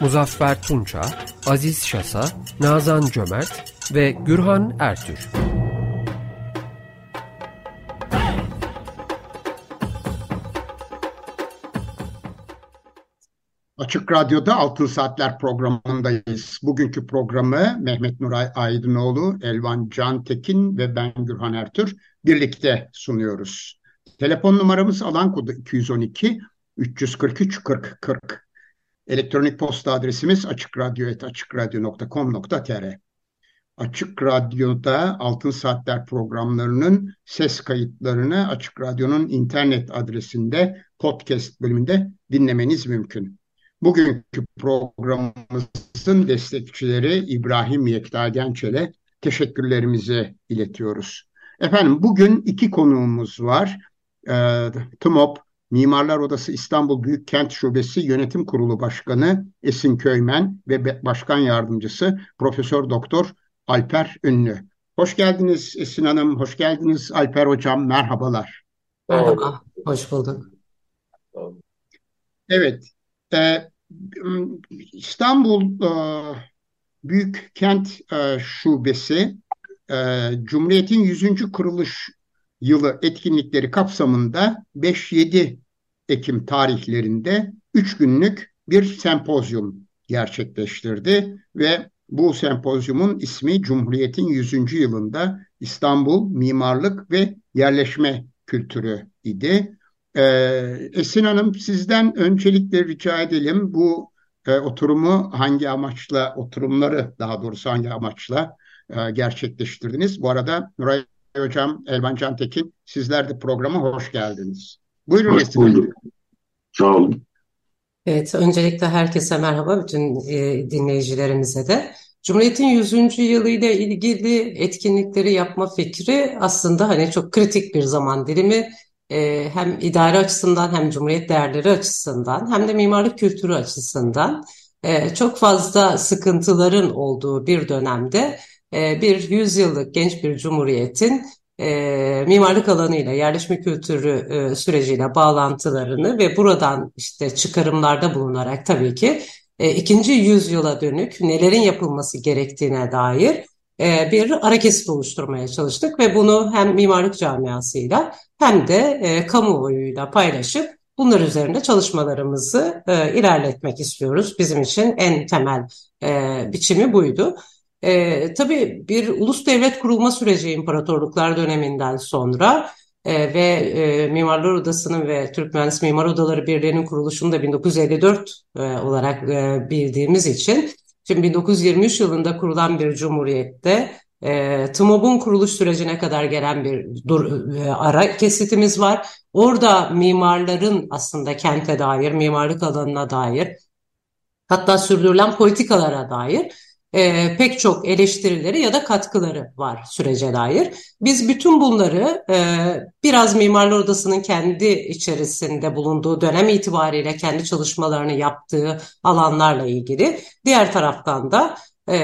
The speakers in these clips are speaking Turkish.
Muzaffer Tunça, Aziz Şasa, Nazan Cömert ve Gürhan Ertür. Açık Radyo'da Altın Saatler programındayız. Bugünkü programı Mehmet Nuray Aydınoğlu, Elvan Cantekin ve ben Gürhan Ertür birlikte sunuyoruz. Telefon numaramız alan kodu 212 343 40 40. Elektronik posta adresimiz açıkradyo.com.tr Açık Radyo'da Altın Saatler programlarının ses kayıtlarını Açık Radyo'nun internet adresinde podcast bölümünde dinlemeniz mümkün. Bugünkü programımızın destekçileri İbrahim Yekta Gençel'e teşekkürlerimizi iletiyoruz. Efendim bugün iki konuğumuz var. E, TMOP Mimarlar Odası İstanbul Büyükkent Şubesi Yönetim Kurulu Başkanı Esin Köymen ve Başkan Yardımcısı Profesör Doktor Alper Ünlü. Hoş geldiniz Esin Hanım, hoş geldiniz Alper Hocam, merhabalar. Merhaba, hoş bulduk. Evet, e, İstanbul e, Büyük Kent e, Şubesi e, Cumhuriyet'in 100. kuruluş yılı etkinlikleri kapsamında 5-7 Ekim tarihlerinde 3 günlük bir sempozyum gerçekleştirdi ve bu sempozyumun ismi Cumhuriyet'in 100. yılında İstanbul Mimarlık ve Yerleşme Kültürü idi. Ee, Esin Hanım sizden öncelikle rica edelim bu e, oturumu hangi amaçla, oturumları daha doğrusu hangi amaçla e, gerçekleştirdiniz? Bu arada Nuray Hocam, Elvan Cantekin sizler de programa hoş geldiniz. Buyurun hoş Esin Hanım. Sağ olun. Evet, öncelikle herkese merhaba, bütün e, dinleyicilerimize de. Cumhuriyet'in 100. yılı ile ilgili etkinlikleri yapma fikri aslında hani çok kritik bir zaman dilimi e, hem idare açısından hem Cumhuriyet değerleri açısından hem de mimarlık kültürü açısından e, çok fazla sıkıntıların olduğu bir dönemde e, bir yüzyıllık genç bir cumhuriyetin e, mimarlık alanıyla, yerleşme kültürü e, süreciyle bağlantılarını ve buradan işte çıkarımlarda bulunarak tabii ki e, ikinci yüzyıla dönük nelerin yapılması gerektiğine dair e, bir ara kesit oluşturmaya çalıştık ve bunu hem mimarlık camiasıyla hem de e, kamuoyuyla paylaşıp bunlar üzerinde çalışmalarımızı e, ilerletmek istiyoruz. Bizim için en temel e, biçimi buydu. E, tabii bir ulus devlet kurulma süreci imparatorluklar döneminden sonra e, ve e, Mimarlar Odası'nın ve Türk Mühendis Mimar Odaları Birliği'nin kuruluşunu da 1954 e, olarak e, bildiğimiz için Şimdi 1923 yılında kurulan bir cumhuriyette e, TMOB'un kuruluş sürecine kadar gelen bir dur, e, ara kesitimiz var. Orada mimarların aslında kente dair, mimarlık alanına dair, hatta sürdürülen politikalara dair e, pek çok eleştirileri ya da katkıları var sürece dair. Biz bütün bunları e, biraz Mimarlar Odası'nın kendi içerisinde bulunduğu dönem itibariyle kendi çalışmalarını yaptığı alanlarla ilgili, diğer taraftan da e,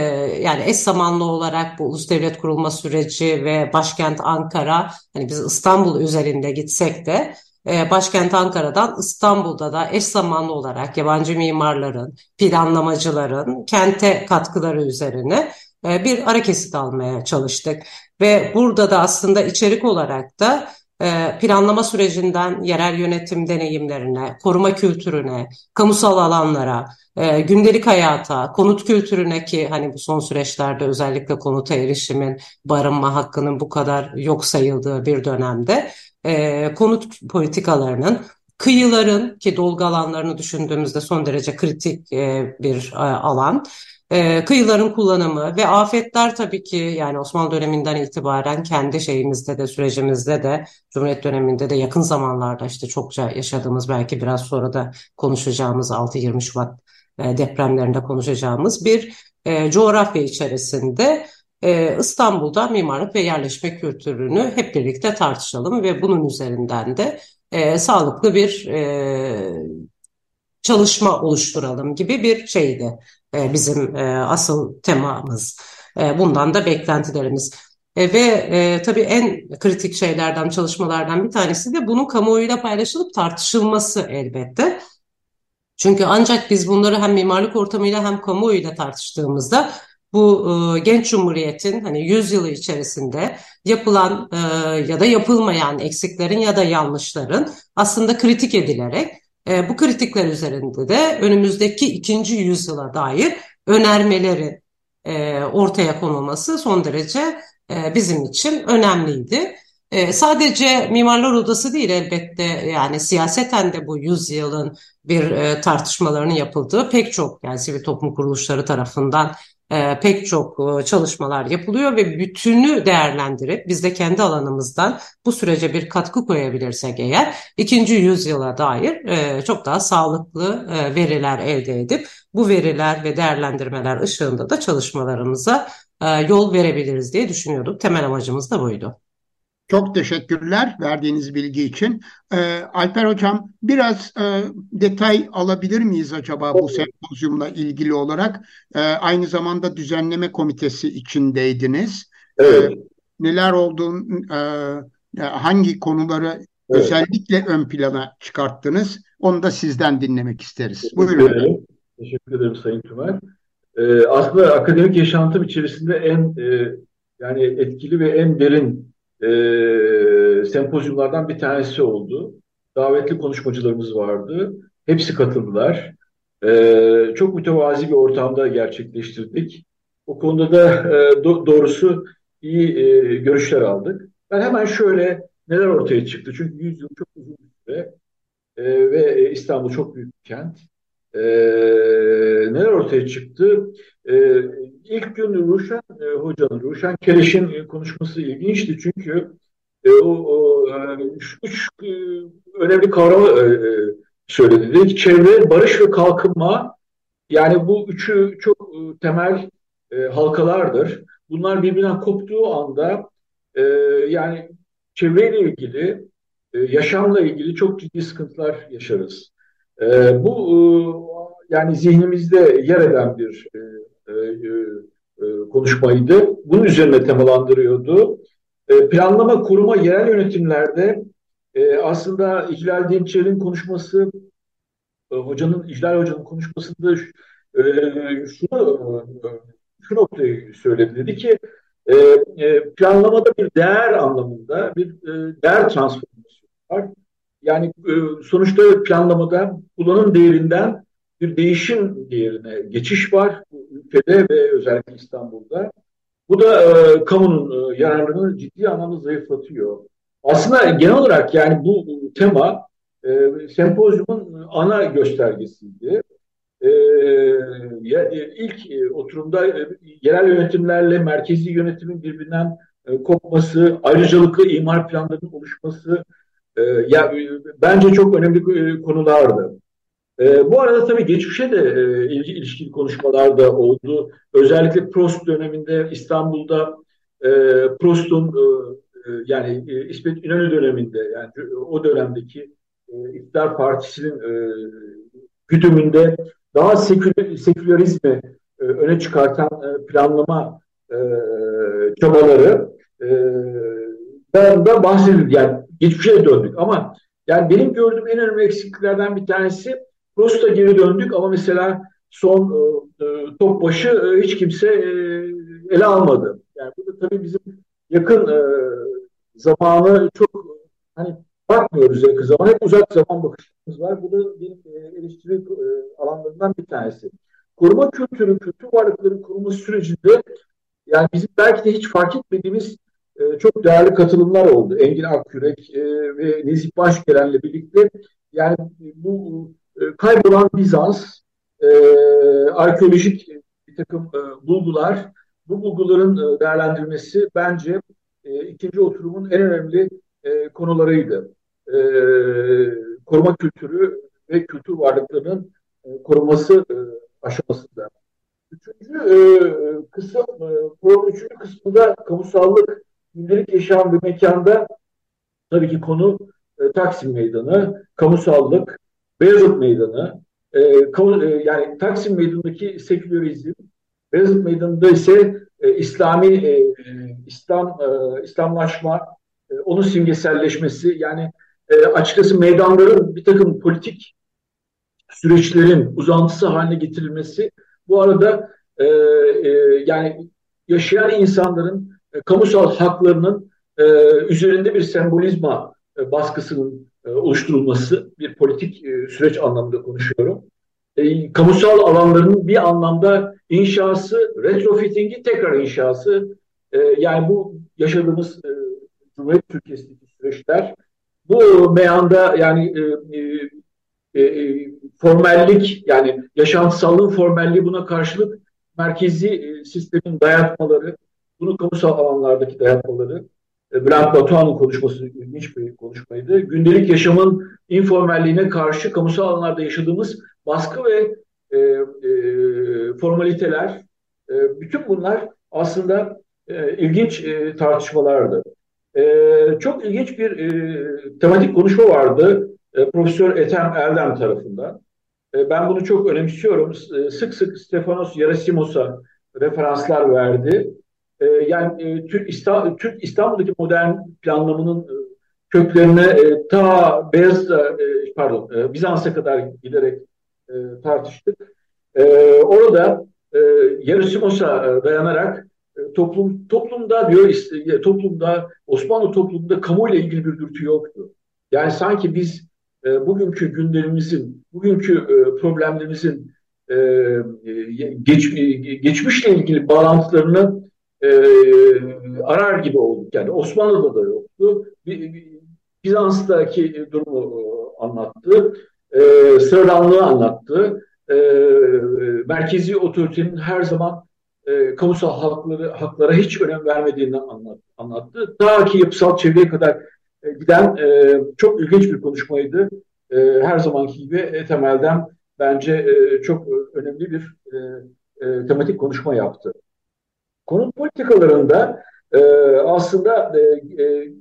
yani eş zamanlı olarak bu ulus devlet kurulma süreci ve başkent Ankara, hani biz İstanbul üzerinde gitsek de başkent Ankara'dan İstanbul'da da eş zamanlı olarak yabancı mimarların, planlamacıların kente katkıları üzerine e, bir ara kesit almaya çalıştık. Ve burada da aslında içerik olarak da e, planlama sürecinden yerel yönetim deneyimlerine, koruma kültürüne, kamusal alanlara, e, gündelik hayata, konut kültürüne ki hani bu son süreçlerde özellikle konuta erişimin, barınma hakkının bu kadar yok sayıldığı bir dönemde e, konut politikalarının, kıyıların ki dolgu alanlarını düşündüğümüzde son derece kritik e, bir e, alan, e, kıyıların kullanımı ve afetler tabii ki yani Osmanlı döneminden itibaren kendi şeyimizde de sürecimizde de Cumhuriyet döneminde de yakın zamanlarda işte çokça yaşadığımız belki biraz sonra da konuşacağımız 6-20 Şubat e, depremlerinde konuşacağımız bir e, coğrafya içerisinde e, İstanbul'da mimarlık ve yerleşme kültürünü hep birlikte tartışalım ve bunun üzerinden de e, sağlıklı bir e, çalışma oluşturalım gibi bir şeydi e, bizim asıl temamız. Bundan da beklentilerimiz. Ve tabii en kritik şeylerden, çalışmalardan bir tanesi de bunun kamuoyuyla paylaşılıp tartışılması elbette. Çünkü ancak biz bunları hem mimarlık ortamıyla hem kamuoyuyla tartıştığımızda bu e, genç cumhuriyetin hani 100 yılı içerisinde yapılan e, ya da yapılmayan eksiklerin ya da yanlışların aslında kritik edilerek e, bu kritikler üzerinde de önümüzdeki ikinci yüzyıla dair önermeleri e, ortaya konulması son derece e, bizim için önemliydi. E, sadece Mimarlar Odası değil elbette yani siyaseten de bu yüzyılın bir e, tartışmalarının yapıldığı pek çok yani sivil toplum kuruluşları tarafından e, pek çok e, çalışmalar yapılıyor ve bütünü değerlendirip biz de kendi alanımızdan bu sürece bir katkı koyabilirsek eğer ikinci yüzyıla dair e, çok daha sağlıklı veriler elde edip bu veriler ve değerlendirmeler ışığında da çalışmalarımıza yol verebiliriz diye düşünüyorduk. Temel amacımız da buydu. Çok teşekkürler verdiğiniz bilgi için. Ee, Alper Hocam biraz e, detay alabilir miyiz acaba bu sempozyumla ilgili olarak? Ee, aynı zamanda düzenleme komitesi içindeydiniz. Evet. Ee, neler oldu, e, hangi konuları evet. özellikle ön plana çıkarttınız? Onu da sizden dinlemek isteriz. Teşekkür Buyurun. Ederim. Teşekkür ederim Sayın Tümer. Ee, aslında akademik yaşantım içerisinde en e, yani etkili ve en derin e, sempozyumlardan bir tanesi oldu. Davetli konuşmacılarımız vardı. Hepsi katıldılar. E, çok mütevazi bir ortamda gerçekleştirdik. O konuda da e, do, doğrusu iyi e, görüşler aldık. Ben hemen şöyle neler ortaya çıktı. Çünkü 100 yıl çok uzun bir süre e, ve İstanbul çok büyük bir kent. E, neler ortaya çıktı? E, ilk gün Ruşen e, Hoca'nın, Ruşen Kereş'in e, konuşması ilginçti çünkü e, o, o e, üç e, önemli kavramı e, e, söyledi. Dedi ki çevre, barış ve kalkınma yani bu üçü çok e, temel e, halkalardır. Bunlar birbirinden koptuğu anda e, yani çevreyle ilgili, e, yaşamla ilgili çok ciddi sıkıntılar yaşarız. E, bu e, yani zihnimizde yer eden bir e, e, e, konuşmaydı. Bunun üzerine temalandırıyordu. E, planlama, koruma, yerel yönetimlerde e, aslında İclal Dinçer'in konuşması, e, hocanın, İclal Hoca'nın konuşmasında e, şunu, e, şu noktayı söyledi. Dedi ki e, e, planlamada bir değer anlamında bir e, değer transformasyonu var. Yani e, sonuçta planlamada kullanım değerinden bir değişim değerine geçiş var ülkede ve özellikle İstanbul'da. Bu da e, kamunun e, yararını ciddi anlamda zayıflatıyor. Aslında genel olarak yani bu tema e, sempozyumun ana göstergesiydi. E, e ilk e, oturumda e, yerel yönetimlerle merkezi yönetimin birbirinden e, kopması, ayrıcalıklı imar planlarının oluşması e, ya bence çok önemli e, konulardı. E, bu arada tabii geçmişe de e, ilişkili konuşmalar da oldu. Özellikle Prost döneminde İstanbul'da e, Prost'un e, yani e, İsmet İnönü döneminde yani o dönemdeki İktidar Partisi'nin e, güdümünde daha seküler, sekülerizmi öne çıkartan planlama çabaları da bahsedildi. Yani geçmişe döndük ama yani benim gördüğüm en önemli eksikliklerden bir tanesi Prost'a geri döndük ama mesela son e, e, top başı e, hiç kimse e, ele almadı. Yani bu da tabii bizim yakın e, zamanı çok hani bakmıyoruz yakın zaman. Hep uzak zaman bakışımız var. Bu da benim e, eleştiri e, alanlarından bir tanesi. Koruma kültürü, kültür varlıkların korunması sürecinde yani bizim belki de hiç fark etmediğimiz e, çok değerli katılımlar oldu. Engin Akkürek e, ve Nezih Başgelen'le birlikte yani bu e, kaybolan Bizans, e, arkeolojik bir takım e, bulgular, bu bulguların e, değerlendirilmesi bence e, ikinci oturumun en önemli e, konularıydı. E, koruma kültürü ve kültür varlıklarının e, korunması e, aşamasında. Üçüncü e, kısım, e, üçüncü kısmında kamusallık, gündelik yaşam ve mekanda tabii ki konu e, Taksim Meydanı, kamusallık, Beyazıt Meydanı, e, kamu, e, yani Taksim Meydanı'ndaki sekülerizm, Beyazıt Meydanı'nda ise e, İslami e, İslam e, İslamlaşma, e, onun simgeselleşmesi yani e, açıkçası meydanların bir takım politik süreçlerin uzantısı haline getirilmesi bu arada e, e, yani yaşayan insanların e, kamusal haklarının e, üzerinde bir sembolizma e, baskısının e, oluşturulması bir politik e, süreç anlamında konuşuyorum. E, kamusal alanların bir anlamda inşası, retrofittingi tekrar inşası e, yani bu yaşadığımız e, Cumhuriyet Türkiye'deki süreçler bu meyanda yani e, e, e, formellik yani yaşantısallığın formelliği buna karşılık merkezi e, sistemin dayatmaları, bunu kamusal alanlardaki dayatmaları, e, Bülent Batuhan'ın konuşması ilginç bir konuşmaydı. Gündelik yaşamın informalliğine karşı kamusal alanlarda yaşadığımız baskı ve e, e, formaliteler, e, bütün bunlar aslında e, ilginç e, tartışmalardı. E, çok ilginç bir e, tematik konuşma vardı e, Profesör Ethem Erdem tarafından. E, ben bunu çok önemsiyorum. E, sık sık Stefanos Yarasimos'a referanslar verdi. E, yani e, Türk, İsta, Türk İstanbul'daki modern planlamanın e, köklerine e, ta Beyaz, e, pardon e, Bizans'a kadar giderek e, tartıştık. E, orada e, Yarasimos'a e, dayanarak e, toplum toplumda diyor toplumda Osmanlı toplumunda kamuyla ilgili bir dürtü yoktu. Yani sanki biz e, bugünkü gündemimizin, bugünkü e, problemlerimizin e, geç, geçmişle ilgili bağlantılarını e, arar gibi olduk. Yani Osmanlı'da da yoktu. Bizans'taki durumu anlattı. E, sıradanlığı anlattı. E, merkezi otoritenin her zaman e, kamusal hakları, haklara hiç önem vermediğini anlat, anlattı. Ta ki yapısal çevreye kadar e, giden e, çok ilginç bir konuşmaydı. E, her zamanki gibi e, temelden bence e, çok önemli bir e, e, tematik konuşma yaptı. Konut politikalarında e, aslında e, e,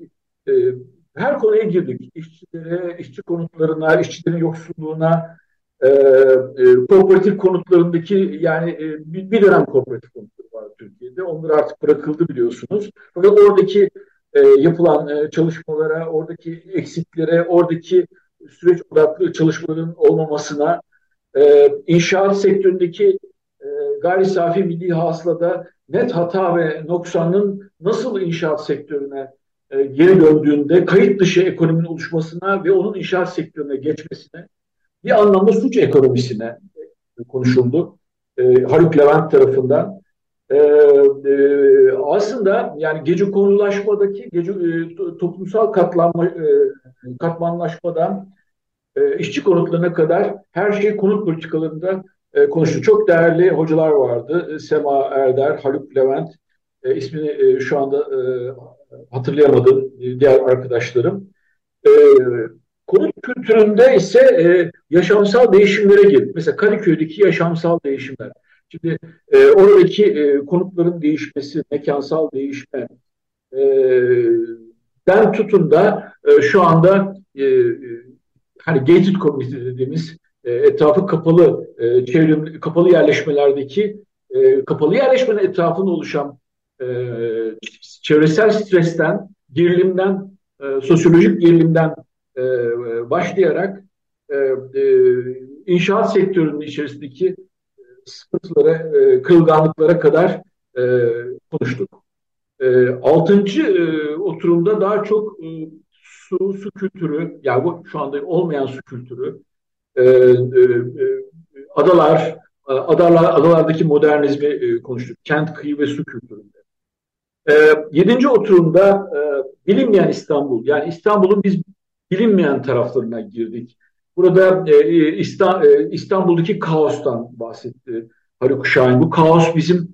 e, her konuya girdik. İşçilere, işçi konutlarına, işçilerin yoksulluğuna, e, e, kooperatif konutlarındaki yani e, bir, bir dönem kooperatif konutları var Türkiye'de. Onlar artık bırakıldı biliyorsunuz. Fakat oradaki e, yapılan e, çalışmalara, oradaki eksiklere, oradaki süreç odaklı çalışmaların olmamasına, e, inşaat sektöründeki gayri safi milli hasılada net hata ve noksanın nasıl inşaat sektörüne e, geri döndüğünde kayıt dışı ekonominin oluşmasına ve onun inşaat sektörüne geçmesine bir anlamda suç ekonomisine konuşuldu. E, Haluk Levent tarafından. E, e, aslında yani gece konulaşmadaki gece e, toplumsal katlanma e, katmanlaşmadan e, işçi konutlarına kadar her şey konut politikalarında e, konuştu. Çok değerli hocalar vardı. Sema Erder, Haluk Levent, e, ismini e, şu anda e, hatırlayamadım e, diğer arkadaşlarım. E, konut kültüründe ise e, yaşamsal değişimlere girdi. Mesela Kadıköy'deki yaşamsal değişimler. Şimdi e, oradaki e, konutların değişmesi, mekansal değişme e, den tutun da e, şu anda e, e hani gated community dediğimiz e, etrafı kapalı e, çevrim kapalı yerleşmelerdeki e, kapalı yerleşmenin etrafında oluşan e, çevresel stresten, gerilimden, e, sosyolojik gerilimden başlayarak inşaat sektörünün içerisindeki sıkıntılara, e, kırılganlıklara kadar konuştuk. Altıncı oturumda daha çok su, su kültürü, yani bu şu anda olmayan su kültürü, e, e, e adalar, adalar, adalardaki modernizmi e, konuştuk. Kent, kıyı ve su kültüründe. Yedinci oturumda bilinmeyen İstanbul, yani İstanbul'un biz bilinmeyen taraflarına girdik. Burada İstanbul'daki kaostan bahsetti Haluk Şahin. Bu kaos bizim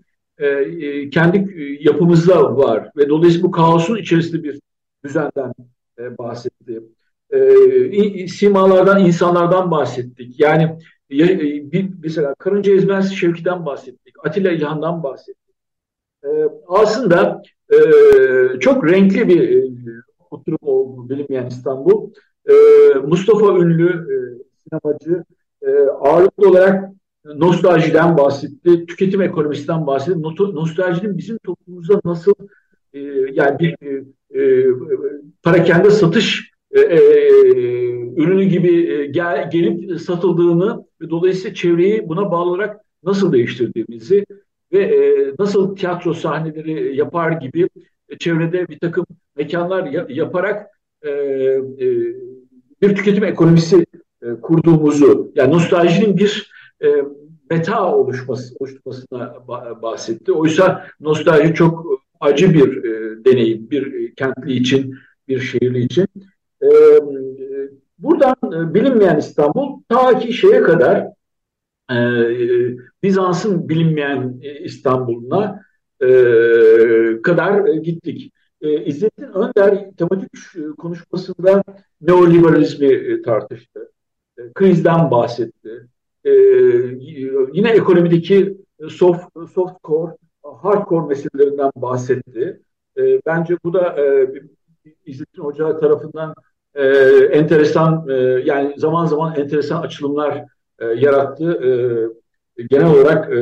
kendi yapımızda var ve dolayısıyla bu kaosun içerisinde bir düzenden bahsetti. E, simalardan, insanlardan bahsettik. Yani bir, mesela Karınca Ezmez Şevki'den bahsettik, Atilla İlhan'dan bahsettik. E, aslında e, çok renkli bir e, oturum oldu bilinmeyen İstanbul. E, Mustafa Ünlü, e, sinemacı, e, ağırlıklı olarak nostaljiden bahsetti, tüketim ekonomisinden bahsetti. Nostaljinin bizim toplumumuzda nasıl e, yani bir e, e, parakende satış e, e, ürünü gibi e, gel, gelip satıldığını ve dolayısıyla çevreyi buna bağlı olarak nasıl değiştirdiğimizi ve e, nasıl tiyatro sahneleri yapar gibi e, çevrede bir takım mekanlar ya, yaparak e, e, bir tüketim ekonomisi e, kurduğumuzu, yani nostaljinin bir e, meta oluşması, oluşmasına bahsetti. Oysa nostalji çok acı bir e, deneyim, bir kentli için, bir şehirli için. E, buradan e, bilinmeyen İstanbul ta ki şeye kadar e, Bizans'ın bilinmeyen e, İstanbul'una e, kadar e, gittik. E, İzzettin Önder tematik konuşmasında neoliberalizmi e, tartıştı. E, krizden bahsetti. E, yine ekonomideki soft, soft core, hardcore meselelerinden bahsetti. E, bence bu da e, İzzettin Hoca tarafından e, enteresan, e, yani zaman zaman enteresan açılımlar e, yarattı. E, genel olarak e,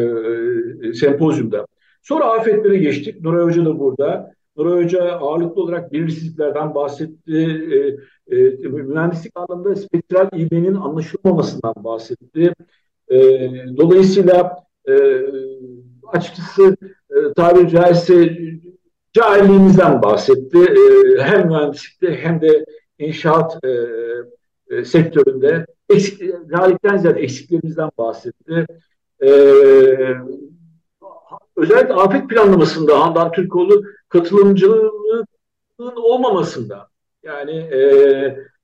e, sempozyumda. Sonra afetlere geçtik. Nuray Hoca da burada. Nuray Hoca ağırlıklı olarak belirsizliklerden bahsetti. E, e, mühendislik anlamında spektral ivmenin anlaşılmamasından bahsetti. E, dolayısıyla e, açıkçası e, tabiri caizse cahilliğimizden bahsetti. E, hem mühendislikte hem de inşaat e, e, sektöründe eksik, reallikten ziyade eksiklerimizden bahsetti. E, özellikle afet planlamasında Handan Türkoğlu katılımcılığının olmamasında yani e,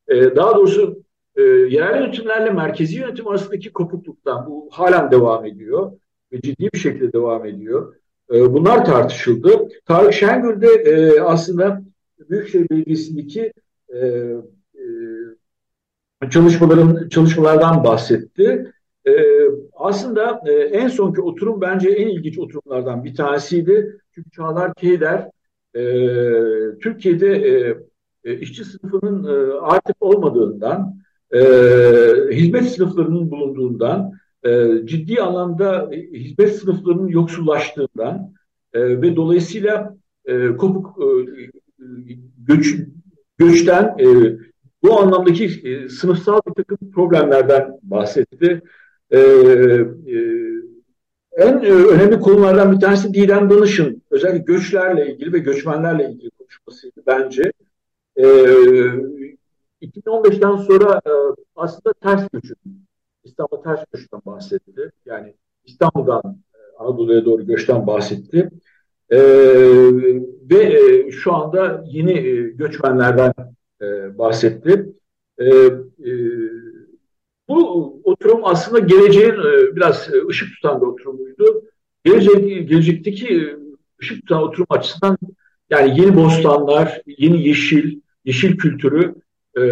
e, daha doğrusu e, yerel yönetimlerle merkezi yönetim arasındaki kopukluktan bu halen devam ediyor ve ciddi bir şekilde devam ediyor. E, bunlar tartışıldı. Tarık Şengül de e, aslında Büyükşehir Belediyesi'ndeki e, e, çalışmaların çalışmalardan bahsetti. E, aslında e, en sonki oturum bence en ilginç oturumlardan bir tanesiydi. Çünkü Çağlar Keyder e, Türkiye'de e, e, işçi sınıfının e, artık olmadığından, e, hizmet sınıflarının bulunduğundan, e, ciddi anlamda hizmet sınıflarının yoksullaştığından ve dolayısıyla kopuk göç, göçten e, bu anlamdaki e, sınıfsal bir takım problemlerden bahsetti. E, e, en e, önemli konulardan bir tanesi Didem Danış'ın özellikle göçlerle ilgili ve göçmenlerle ilgili konuşmasıydı bence. E, 2015'ten sonra e, aslında ters göçün, İstanbul ters göçten bahsetti. Yani İstanbul'dan e, Anadolu'ya doğru göçten bahsetti. E, ve e, şu anda yeni e, göçmenlerden e, bahsetti. E, e, bu oturum aslında geleceğin e, biraz e, ışık tutan bir oturumuydu. Gelecek, gelecekteki ışık tutan oturum açısından yani yeni bostanlar, yeni yeşil, yeşil kültürü e,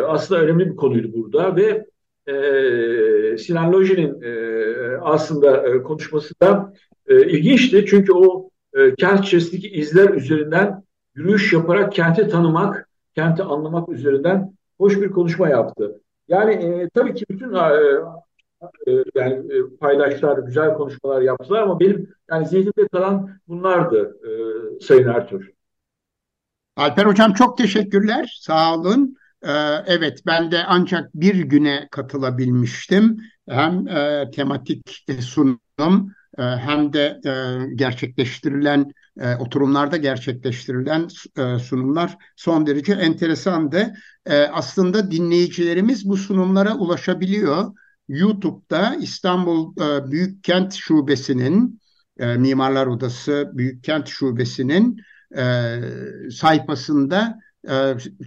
aslında önemli bir konuydu burada ve e, Sinan Loji'nin e, aslında e, konuşması da e, ilginçti. Çünkü o e, kent içerisindeki izler üzerinden yürüyüş yaparak kenti tanımak, kenti anlamak üzerinden hoş bir konuşma yaptı. Yani e, tabii ki bütün e, e, yani e, paydaşlar güzel konuşmalar yaptılar ama benim yani zihnimde kalan bunlardı e, Sayın Ertuğrul. Alper Hocam çok teşekkürler. Sağ olun. Ee, evet ben de ancak bir güne katılabilmiştim. Hem e, tematik sunum hem de e, gerçekleştirilen e, oturumlarda gerçekleştirilen e, sunumlar son derece enteresandı. E, aslında dinleyicilerimiz bu sunumlara ulaşabiliyor. YouTube'da İstanbul Büyükkent Şubesi'nin Mimarlar Odası Büyükkent Şubesi'nin sayfasında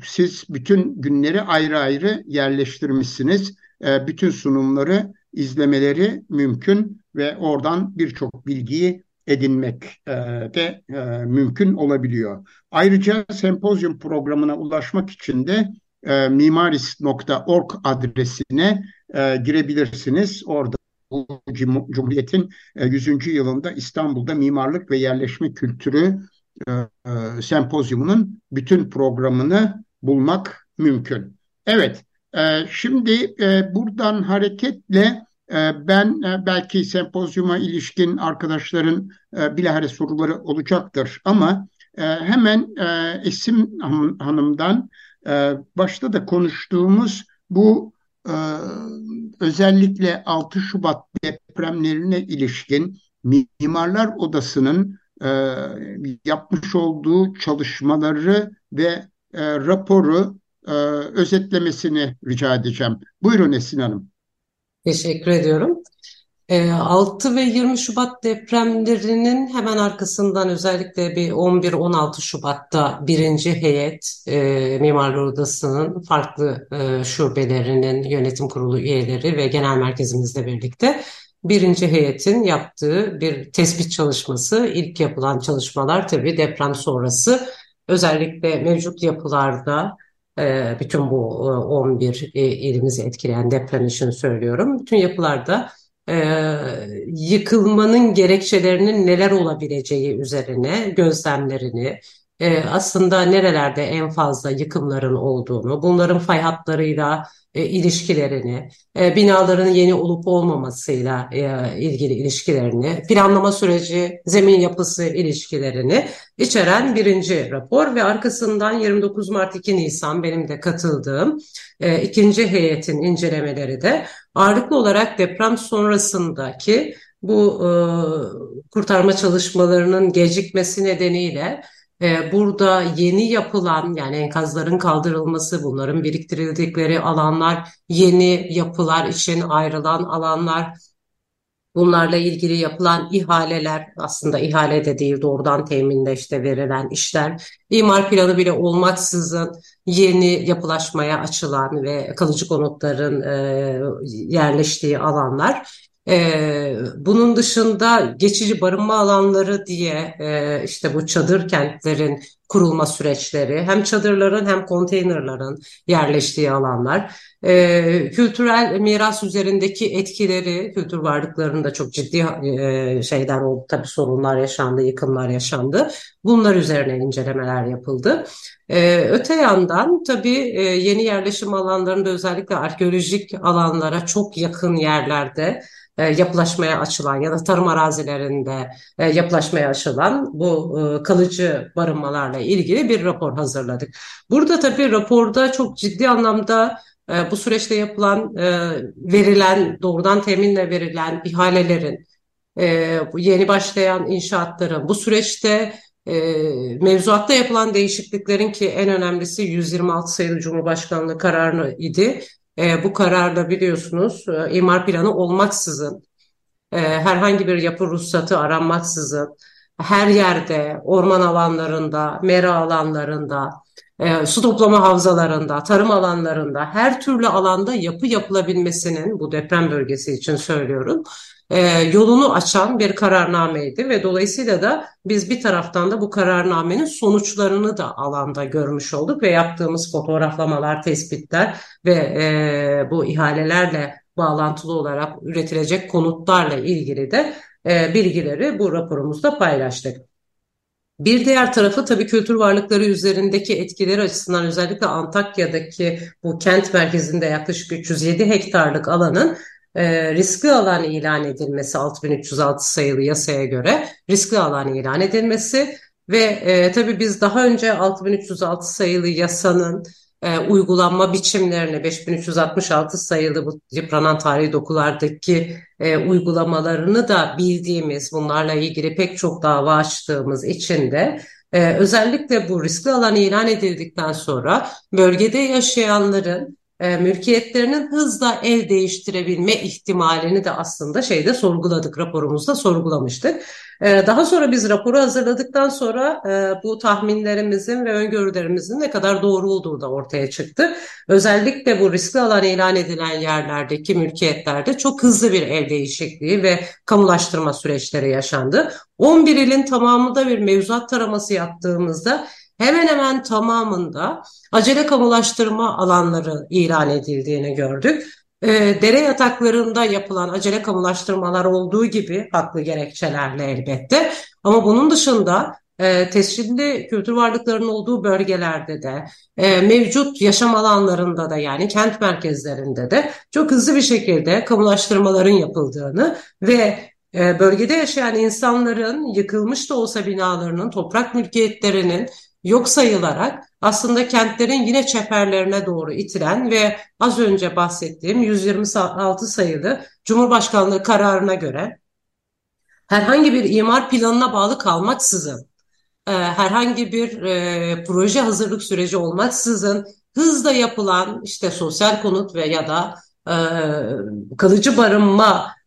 siz bütün günleri ayrı ayrı yerleştirmişsiniz. Bütün sunumları izlemeleri mümkün ve oradan birçok bilgiyi edinmek e, de e, mümkün olabiliyor. Ayrıca sempozyum programına ulaşmak için de e, mimaris.org adresine e, girebilirsiniz. Orada Cumhuriyet'in 100. E, yılında İstanbul'da mimarlık ve yerleşme kültürü e, e, sempozyumunun bütün programını bulmak mümkün. Evet, şimdi e, buradan hareketle e, ben e, belki sempozyuma ilişkin arkadaşların bilahare soruları olacaktır. Ama hemen Esim Hanım'dan başta da konuştuğumuz bu özellikle 6 Şubat depremlerine ilişkin Mimarlar Odası'nın yapmış olduğu çalışmaları ve raporu e, özetlemesini rica edeceğim. Buyurun Esin Hanım. Teşekkür ediyorum. 6 ee, ve 20 Şubat depremlerinin hemen arkasından özellikle bir 11-16 Şubat'ta birinci heyet e, Mimarlar Odası'nın farklı e, şubelerinin yönetim kurulu üyeleri ve genel merkezimizle birlikte birinci heyetin yaptığı bir tespit çalışması, ilk yapılan çalışmalar tabii deprem sonrası özellikle mevcut yapılarda e, bütün bu 11 e, ilimizi etkileyen deprem için söylüyorum. Bütün yapılarda e, yıkılmanın gerekçelerinin neler olabileceği üzerine gözlemlerini, e, aslında nerelerde en fazla yıkımların olduğunu, bunların fay hatlarıyla e, ilişkilerini, e, binaların yeni olup olmamasıyla e, ilgili ilişkilerini, planlama süreci, zemin yapısı ilişkilerini içeren birinci rapor ve arkasından 29 Mart 2 Nisan benim de katıldığım e, ikinci heyetin incelemeleri de ağırlıklı olarak deprem sonrasındaki bu e, kurtarma çalışmalarının gecikmesi nedeniyle burada yeni yapılan yani enkazların kaldırılması, bunların biriktirildikleri alanlar, yeni yapılar için ayrılan alanlar, bunlarla ilgili yapılan ihaleler aslında ihale de değil doğrudan teminle işte verilen işler, imar planı bile olmaksızın yeni yapılaşmaya açılan ve kalıcı konutların e, yerleştiği alanlar ee, bunun dışında geçici barınma alanları diye e, işte bu çadır kentlerin kurulma süreçleri hem çadırların hem konteynerların yerleştiği alanlar. E, kültürel miras üzerindeki etkileri kültür varlıklarında çok ciddi e, şeyler oldu. Tabii sorunlar yaşandı yıkımlar yaşandı. Bunlar üzerine incelemeler yapıldı. Ee, öte yandan tabii e, yeni yerleşim alanlarında özellikle arkeolojik alanlara çok yakın yerlerde e, yapılaşmaya açılan ya da tarım arazilerinde e, yapılaşmaya açılan bu e, kalıcı barınmalarla ilgili bir rapor hazırladık. Burada tabii raporda çok ciddi anlamda bu süreçte yapılan verilen doğrudan teminle verilen ihalelerin yeni başlayan inşaatların bu süreçte mevzuatta yapılan değişikliklerin ki en önemlisi 126 sayılı Cumhurbaşkanlığı kararı idi. E, bu kararda biliyorsunuz e, imar planı olmaksızın, e, herhangi bir yapı ruhsatı aranmaksızın, her yerde, orman alanlarında, mera alanlarında, e, su toplama havzalarında, tarım alanlarında, her türlü alanda yapı yapılabilmesinin, bu deprem bölgesi için söylüyorum, e, yolunu açan bir kararnameydi ve dolayısıyla da biz bir taraftan da bu kararnamenin sonuçlarını da alanda görmüş olduk ve yaptığımız fotoğraflamalar, tespitler ve e, bu ihalelerle bağlantılı olarak üretilecek konutlarla ilgili de e, bilgileri bu raporumuzda paylaştık. Bir diğer tarafı tabii kültür varlıkları üzerindeki etkileri açısından özellikle Antakya'daki bu kent merkezinde yaklaşık 307 hektarlık alanın e, riskli alan ilan edilmesi 6306 sayılı yasaya göre riskli alan ilan edilmesi ve e, tabii biz daha önce 6306 sayılı yasanın e, uygulanma biçimlerini 5366 sayılı bu yıpranan tarihi dokulardaki e, uygulamalarını da bildiğimiz bunlarla ilgili pek çok dava açtığımız için de e, özellikle bu riskli alan ilan edildikten sonra bölgede yaşayanların e, mülkiyetlerinin hızla el değiştirebilme ihtimalini de aslında şeyde sorguladık, raporumuzda sorgulamıştık. E, daha sonra biz raporu hazırladıktan sonra e, bu tahminlerimizin ve öngörülerimizin ne kadar doğru olduğu da ortaya çıktı. Özellikle bu riskli alan ilan edilen yerlerdeki mülkiyetlerde çok hızlı bir el değişikliği ve kamulaştırma süreçleri yaşandı. 11 ilin tamamında bir mevzuat taraması yaptığımızda hemen hemen tamamında acele kamulaştırma alanları ilan edildiğini gördük. E, dere yataklarında yapılan acele kamulaştırmalar olduğu gibi haklı gerekçelerle elbette ama bunun dışında e, tescilli kültür varlıklarının olduğu bölgelerde de e, mevcut yaşam alanlarında da yani kent merkezlerinde de çok hızlı bir şekilde kamulaştırmaların yapıldığını ve e, bölgede yaşayan insanların yıkılmış da olsa binalarının, toprak mülkiyetlerinin yok sayılarak aslında kentlerin yine çeperlerine doğru itilen ve az önce bahsettiğim 126 sayılı Cumhurbaşkanlığı kararına göre herhangi bir imar planına bağlı kalmaksızın e, herhangi bir e, proje hazırlık süreci olmaksızın hızla yapılan işte sosyal konut ve ya da e, kalıcı barınma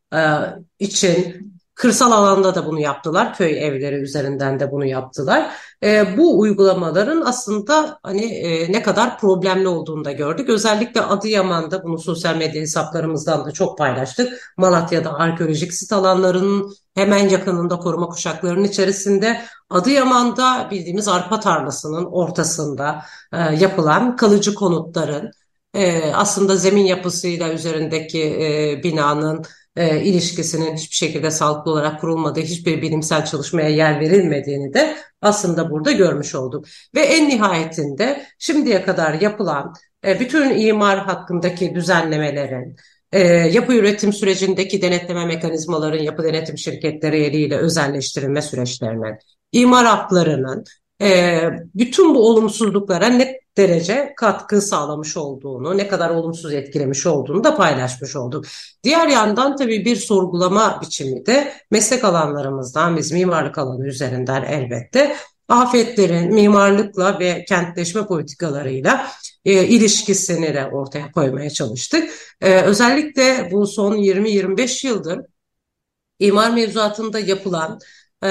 için Kırsal alanda da bunu yaptılar. Köy evleri üzerinden de bunu yaptılar. E, bu uygulamaların aslında hani e, ne kadar problemli olduğunu da gördük. Özellikle Adıyaman'da bunu sosyal medya hesaplarımızdan da çok paylaştık. Malatya'da arkeolojik sit alanlarının hemen yakınında koruma kuşaklarının içerisinde Adıyaman'da bildiğimiz arpa tarlasının ortasında e, yapılan kalıcı konutların e, aslında zemin yapısıyla üzerindeki e, binanın e, ilişkisinin hiçbir şekilde sağlıklı olarak kurulmadığı, hiçbir bilimsel çalışmaya yer verilmediğini de aslında burada görmüş olduk. Ve en nihayetinde şimdiye kadar yapılan e, bütün imar hakkındaki düzenlemelerin, e, yapı üretim sürecindeki denetleme mekanizmaların yapı denetim şirketleri eliyle özelleştirilme süreçlerinin, imar haklarının, e, bütün bu olumsuzluklara ne derece katkı sağlamış olduğunu, ne kadar olumsuz etkilemiş olduğunu da paylaşmış olduk. Diğer yandan tabii bir sorgulama biçimi de meslek alanlarımızdan, biz mimarlık alanı üzerinden elbette afetlerin mimarlıkla ve kentleşme politikalarıyla e, ilişkisini de ortaya koymaya çalıştık. E, özellikle bu son 20-25 yıldır imar mevzuatında yapılan e,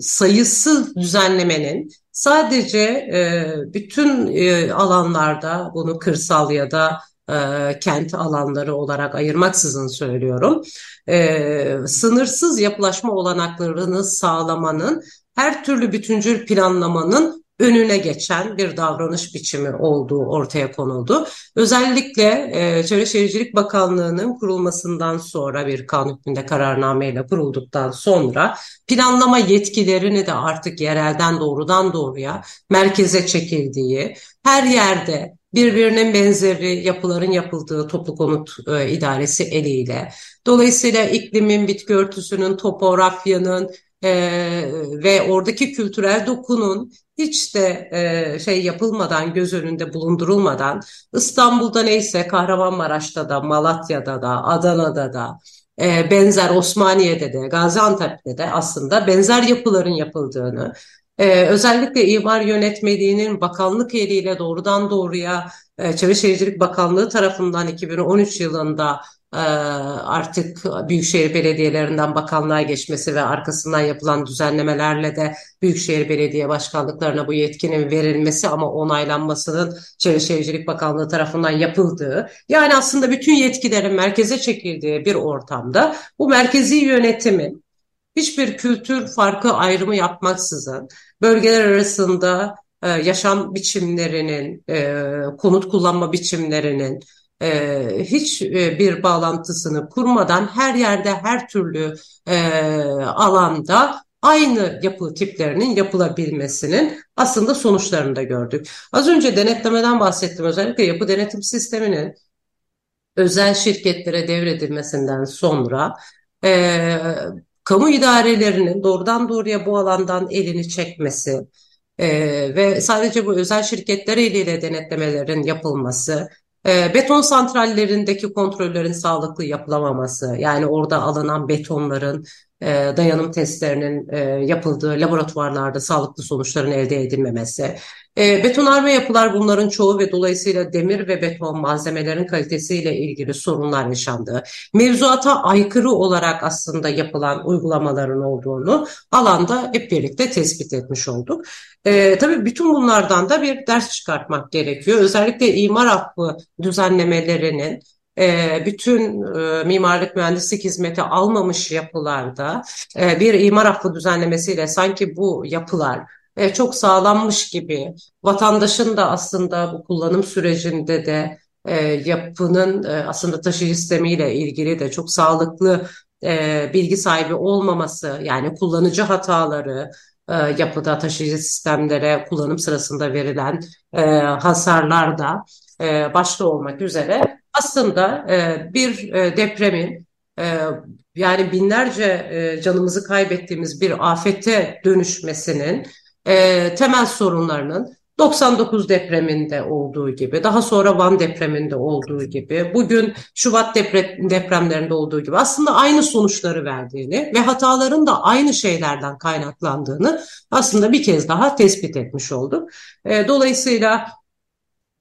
sayısız düzenlemenin sadece e, bütün e, alanlarda bunu kırsal ya da e, kent alanları olarak ayırmaksızın söylüyorum. E, sınırsız yapılaşma olanaklarını sağlamanın her türlü bütüncül planlamanın önüne geçen bir davranış biçimi olduğu ortaya konuldu. Özellikle e, Çevre Şehircilik Bakanlığı'nın kurulmasından sonra bir kanun hükmünde kararnameyle kurulduktan sonra planlama yetkilerini de artık yerelden doğrudan doğruya merkeze çekildiği, her yerde birbirinin benzeri yapıların yapıldığı toplu konut e, idaresi eliyle, dolayısıyla iklimin, bitki örtüsünün, topografyanın, e, ve oradaki kültürel dokunun hiç de e, şey yapılmadan, göz önünde bulundurulmadan İstanbul'da neyse Kahramanmaraş'ta da, Malatya'da da, Adana'da da, e, benzer Osmaniye'de de, Gaziantep'te de aslında benzer yapıların yapıldığını, e, özellikle imar yönetmeliğinin bakanlık eliyle doğrudan doğruya e, Çevre Şehircilik Bakanlığı tarafından 2013 yılında ee, artık büyükşehir belediyelerinden bakanlığa geçmesi ve arkasından yapılan düzenlemelerle de büyükşehir belediye başkanlıklarına bu yetkinin verilmesi ama onaylanmasının Çevre Şehircilik Bakanlığı tarafından yapıldığı yani aslında bütün yetkilerin merkeze çekildiği bir ortamda bu merkezi yönetimin hiçbir kültür farkı ayrımı yapmaksızın bölgeler arasında e, yaşam biçimlerinin, e, konut kullanma biçimlerinin, e, hiç e, bir bağlantısını kurmadan her yerde her türlü e, alanda aynı yapı tiplerinin yapılabilmesinin aslında sonuçlarını da gördük. Az önce denetlemeden bahsettim. Özellikle yapı denetim sisteminin özel şirketlere devredilmesinden sonra e, kamu idarelerinin doğrudan doğruya bu alandan elini çekmesi e, ve sadece bu özel şirketler eliyle denetlemelerin yapılması e, beton santrallerindeki kontrollerin sağlıklı yapılamaması, yani orada alınan betonların e, dayanım testlerinin e, yapıldığı laboratuvarlarda sağlıklı sonuçların elde edilmemesi. E, betonarme yapılar bunların çoğu ve dolayısıyla demir ve beton malzemelerin kalitesiyle ilgili sorunlar yaşandığı, mevzuata aykırı olarak aslında yapılan uygulamaların olduğunu alanda hep birlikte tespit etmiş olduk. E, tabii bütün bunlardan da bir ders çıkartmak gerekiyor. Özellikle imar affı düzenlemelerinin bütün e, mimarlık mühendislik hizmeti almamış yapılarda e, bir imar affı düzenlemesiyle sanki bu yapılar e, çok sağlanmış gibi. Vatandaşın da aslında bu kullanım sürecinde de yapının aslında taşıyıcı sistemiyle ilgili de çok sağlıklı bilgi sahibi olmaması yani kullanıcı hataları yapıda taşıyıcı sistemlere kullanım sırasında verilen hasarlar da başta olmak üzere aslında e, bir e, depremin e, yani binlerce e, canımızı kaybettiğimiz bir afete dönüşmesinin e, temel sorunlarının 99 depreminde olduğu gibi, daha sonra Van depreminde olduğu gibi, bugün Şubat depre depremlerinde olduğu gibi aslında aynı sonuçları verdiğini ve hataların da aynı şeylerden kaynaklandığını aslında bir kez daha tespit etmiş olduk. E, dolayısıyla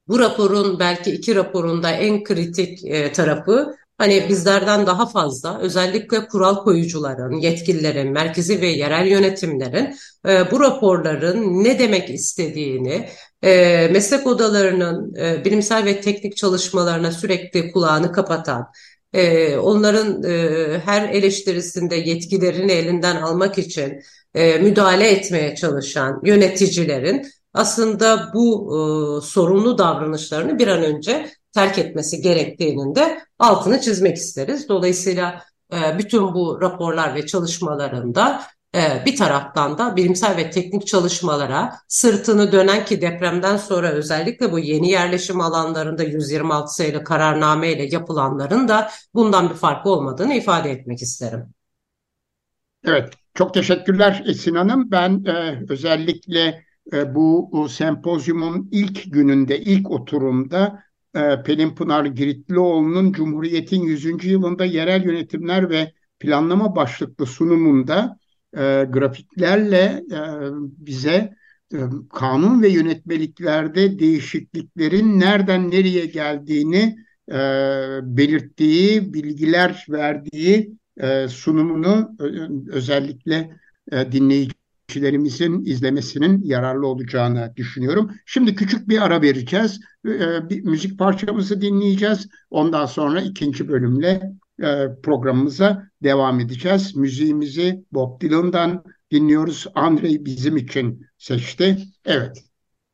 bu raporun belki iki raporunda en kritik e, tarafı hani bizlerden daha fazla özellikle kural koyucuların, yetkililerin, merkezi ve yerel yönetimlerin e, bu raporların ne demek istediğini, e, meslek odalarının e, bilimsel ve teknik çalışmalarına sürekli kulağını kapatan, e, onların e, her eleştirisinde yetkilerini elinden almak için e, müdahale etmeye çalışan yöneticilerin aslında bu e, sorunlu davranışlarını bir an önce terk etmesi gerektiğinin de altını çizmek isteriz. Dolayısıyla e, bütün bu raporlar ve çalışmalarında e, bir taraftan da bilimsel ve teknik çalışmalara sırtını dönen ki depremden sonra özellikle bu yeni yerleşim alanlarında 126 sayılı kararname ile yapılanların da bundan bir farkı olmadığını ifade etmek isterim. Evet, çok teşekkürler Esin Hanım. Ben e, özellikle bu, bu sempozyumun ilk gününde, ilk oturumda e, Pelin Pınar Giritlioğlu'nun Cumhuriyet'in 100. yılında yerel yönetimler ve planlama başlıklı sunumunda e, grafiklerle e, bize e, kanun ve yönetmeliklerde değişikliklerin nereden nereye geldiğini e, belirttiği, bilgiler verdiği e, sunumunu özellikle e, dinleyicilerimizin izlemesinin yararlı olacağını düşünüyorum. Şimdi küçük bir ara vereceğiz. E, bir müzik parçamızı dinleyeceğiz. Ondan sonra ikinci bölümle e, programımıza devam edeceğiz. Müziğimizi Bob Dylan'dan dinliyoruz. Andrei bizim için seçti. Evet,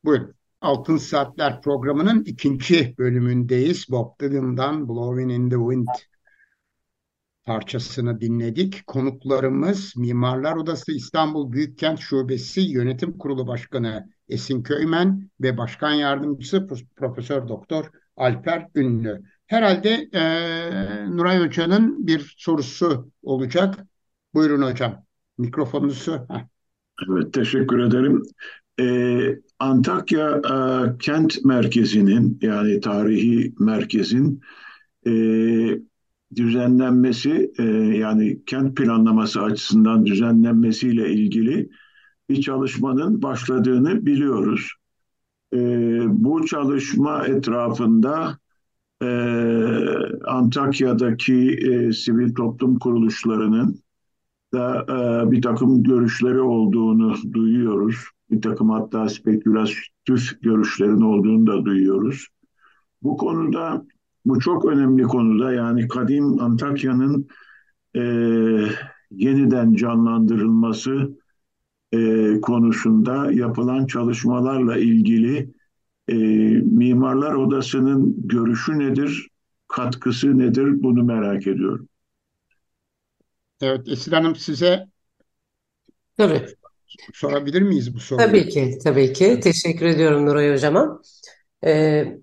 buyurun. Altın Saatler programının ikinci bölümündeyiz. Bob Dylan'dan Blowing in the Wind parçasını dinledik. Konuklarımız Mimarlar Odası İstanbul Büyükkent Şubesi Yönetim Kurulu Başkanı Esin Köymen ve Başkan Yardımcısı Profesör Doktor Alper Ünlü. Herhalde e, Nuray Hoca'nın bir sorusu olacak. Buyurun hocam. Mikrofonunuzu. Evet, teşekkür ederim. Ee, Antakya e, kent merkezinin yani tarihi merkezin e, düzenlenmesi e, yani kent planlaması açısından düzenlenmesiyle ilgili bir çalışmanın başladığını biliyoruz. E, bu çalışma etrafında e, Antakya'daki e, sivil toplum kuruluşlarının da e, bir takım görüşleri olduğunu duyuyoruz. Bir takım hatta spekülatif görüşlerin olduğunu da duyuyoruz. Bu konuda, bu çok önemli konuda yani kadim Antakya'nın e, yeniden canlandırılması e, konusunda yapılan çalışmalarla ilgili e, Mimarlar Odası'nın görüşü nedir, katkısı nedir bunu merak ediyorum. Evet Esin Hanım size Tabii. sorabilir miyiz bu soruyu? Tabii ki, tabii ki. Teşekkür ediyorum Nuray Hocama. Ee,